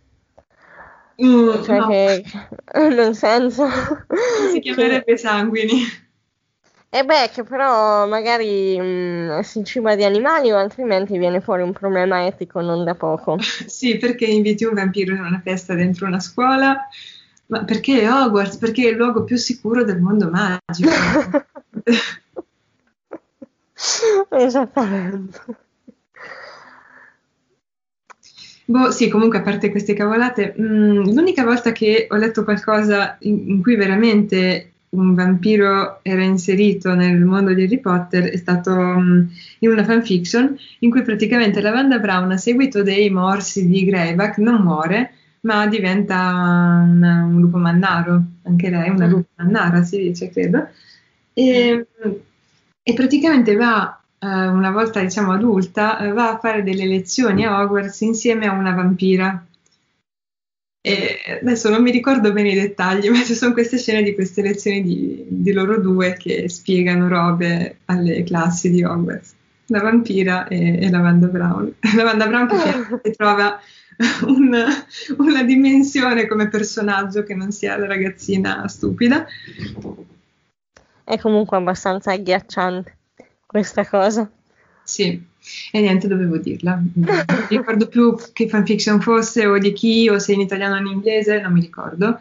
Mm, cioè no, che nel senso si chiamerebbe sanguini. E beh, che però magari mh, si ciba di animali o altrimenti viene fuori un problema etico non da poco. Sì, perché inviti un vampiro in una festa dentro una scuola? Ma perché è Hogwarts? Perché è il luogo più sicuro del mondo magico. Esattamente. Boh, sì, comunque a parte queste cavolate, mh, l'unica volta che ho letto qualcosa in, in cui veramente un vampiro era inserito nel mondo di Harry Potter è stato mh, in una fanfiction in cui praticamente la Wanda Brown a seguito dei morsi di Greyback non muore, ma diventa una- un lupo mannaro, anche lei, una Mm. lupa mannara si dice, credo. E, e praticamente va, eh, una volta diciamo adulta, eh, va a fare delle lezioni a Hogwarts insieme a una vampira. E adesso non mi ricordo bene i dettagli, ma ci sono queste scene di queste lezioni di, di loro due che spiegano robe alle classi di Hogwarts. La vampira e, e la Wanda Brown. La Wanda Brown che chiaramente trova un- una dimensione come personaggio che non sia la ragazzina stupida. È comunque abbastanza agghiacciante questa cosa. Sì, e niente, dovevo dirla. Non ricordo più che fanfiction fosse o di chi o se in italiano o in inglese, non mi ricordo,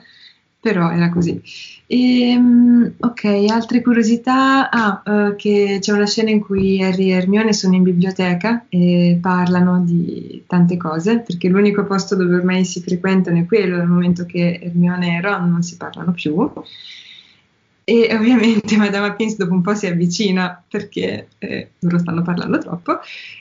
però era così. Ehm, ok, altre curiosità. Ah, eh, che c'è una scena in cui Harry e Hermione sono in biblioteca e parlano di tante cose, perché l'unico posto dove ormai si frequentano è quello, dal momento che Hermione e Ron non si parlano più. E ovviamente Madame Pince dopo un po' si avvicina perché eh, loro stanno parlando troppo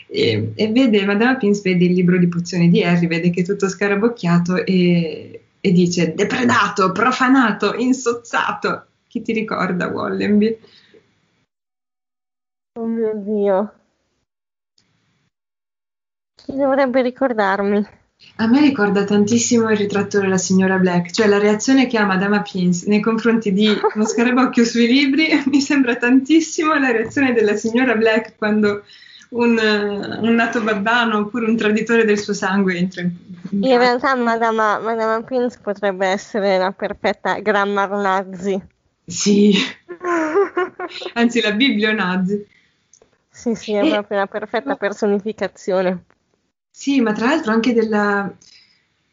e, e vede, Madame Pince vede il libro di pozioni di Harry, vede che è tutto scarabocchiato e, e dice depredato, profanato, insozzato. Chi ti ricorda Wallenby? Oh mio Dio. Chi dovrebbe ricordarmi? A me ricorda tantissimo il ritratto della signora Black, cioè la reazione che ha Madame Pince nei confronti di uno scarabocchio sui libri mi sembra tantissimo la reazione della signora Black quando un, eh, un nato babbano oppure un traditore del suo sangue entra in, in realtà Madame, Madame Prince potrebbe essere la perfetta grammar nazi. Sì, anzi la biblionazi. Sì, sì, è E- proprio la perfetta personificazione. Sì, ma tra l'altro anche della...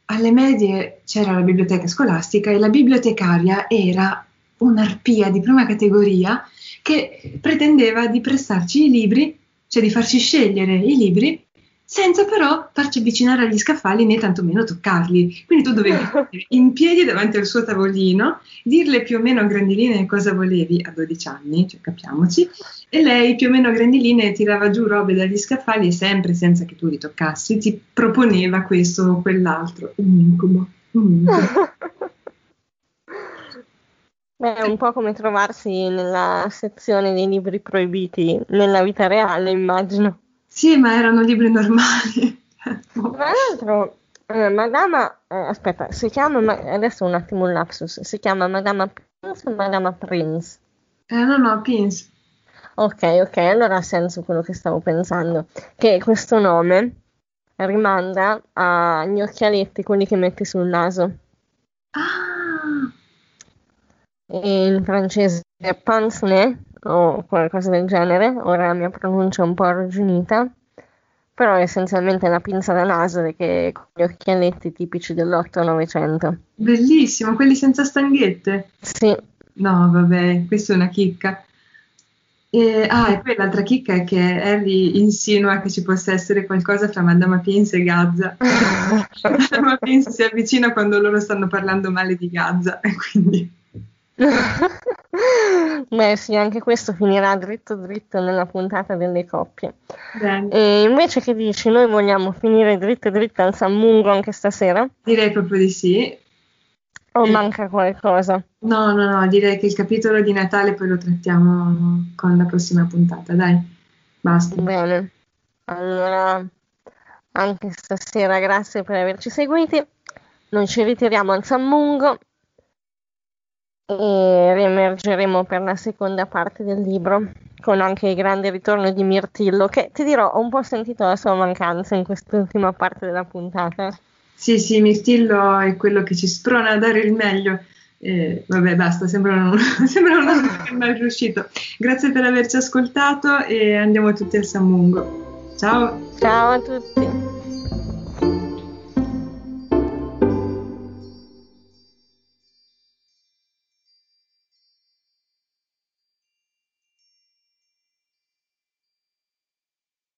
alle medie c'era la biblioteca scolastica e la bibliotecaria era un'arpia di prima categoria che pretendeva di prestarci i libri, cioè di farci scegliere i libri, senza però farci avvicinare agli scaffali né tantomeno toccarli. Quindi tu dovevi in piedi davanti al suo tavolino, dirle più o meno a grandi linee cosa volevi a 12 anni, cioè capiamoci, e lei più o meno a grandi linee tirava giù robe dagli scaffali e sempre senza che tu li toccassi ti proponeva questo o quell'altro. Un incubo. Un incubo. Beh, è un po' come trovarsi nella sezione dei libri proibiti nella vita reale, immagino. Sì, ma erano libri normali. Tra l'altro, eh, Madama, eh, aspetta, si chiama, ma- adesso un attimo un lapsus, si chiama Madama Prince o Madama Prince? Eh, no, no, Pins. Ok, ok, allora ha senso quello che stavo pensando, che questo nome rimanda agli occhialetti, quelli che metti sul naso. Ah, E in francese è pince-nez o qualcosa del genere, ora la mia pronuncia è un po' arrugginita, però è essenzialmente la pinza da naso che con gli occhialetti tipici dell'8-900. bellissimo, quelli senza stanghette. Sì, No, vabbè, questa è una chicca. E, ah, e poi l'altra chicca è che Harry insinua che ci possa essere qualcosa fra Madama Pins e Gazza. Madama Pins si avvicina quando loro stanno parlando male di Gazza, e quindi Beh sì, anche questo finirà dritto dritto nella puntata delle coppie. bene. E invece che dici, noi vogliamo finire dritto dritto al San Mungo anche stasera? Direi proprio di sì. O Eh. manca qualcosa? No, no, no, direi che il capitolo di Natale poi lo trattiamo con la prossima puntata, dai. Basta. Bene, allora anche stasera grazie per averci seguiti. Noi ci ritiriamo al San Mungo e riemergeremo per la seconda parte del libro con anche il grande ritorno di Mirtillo che ti dirò ho un po' sentito la sua mancanza in quest'ultima parte della puntata. Sì sì Mirtillo è quello che ci sprona a dare il meglio. Eh, vabbè basta sembra, un, sembra uno mal riuscito. Grazie per averci ascoltato e andiamo tutti al San Mungo ciao. Ciao a tutti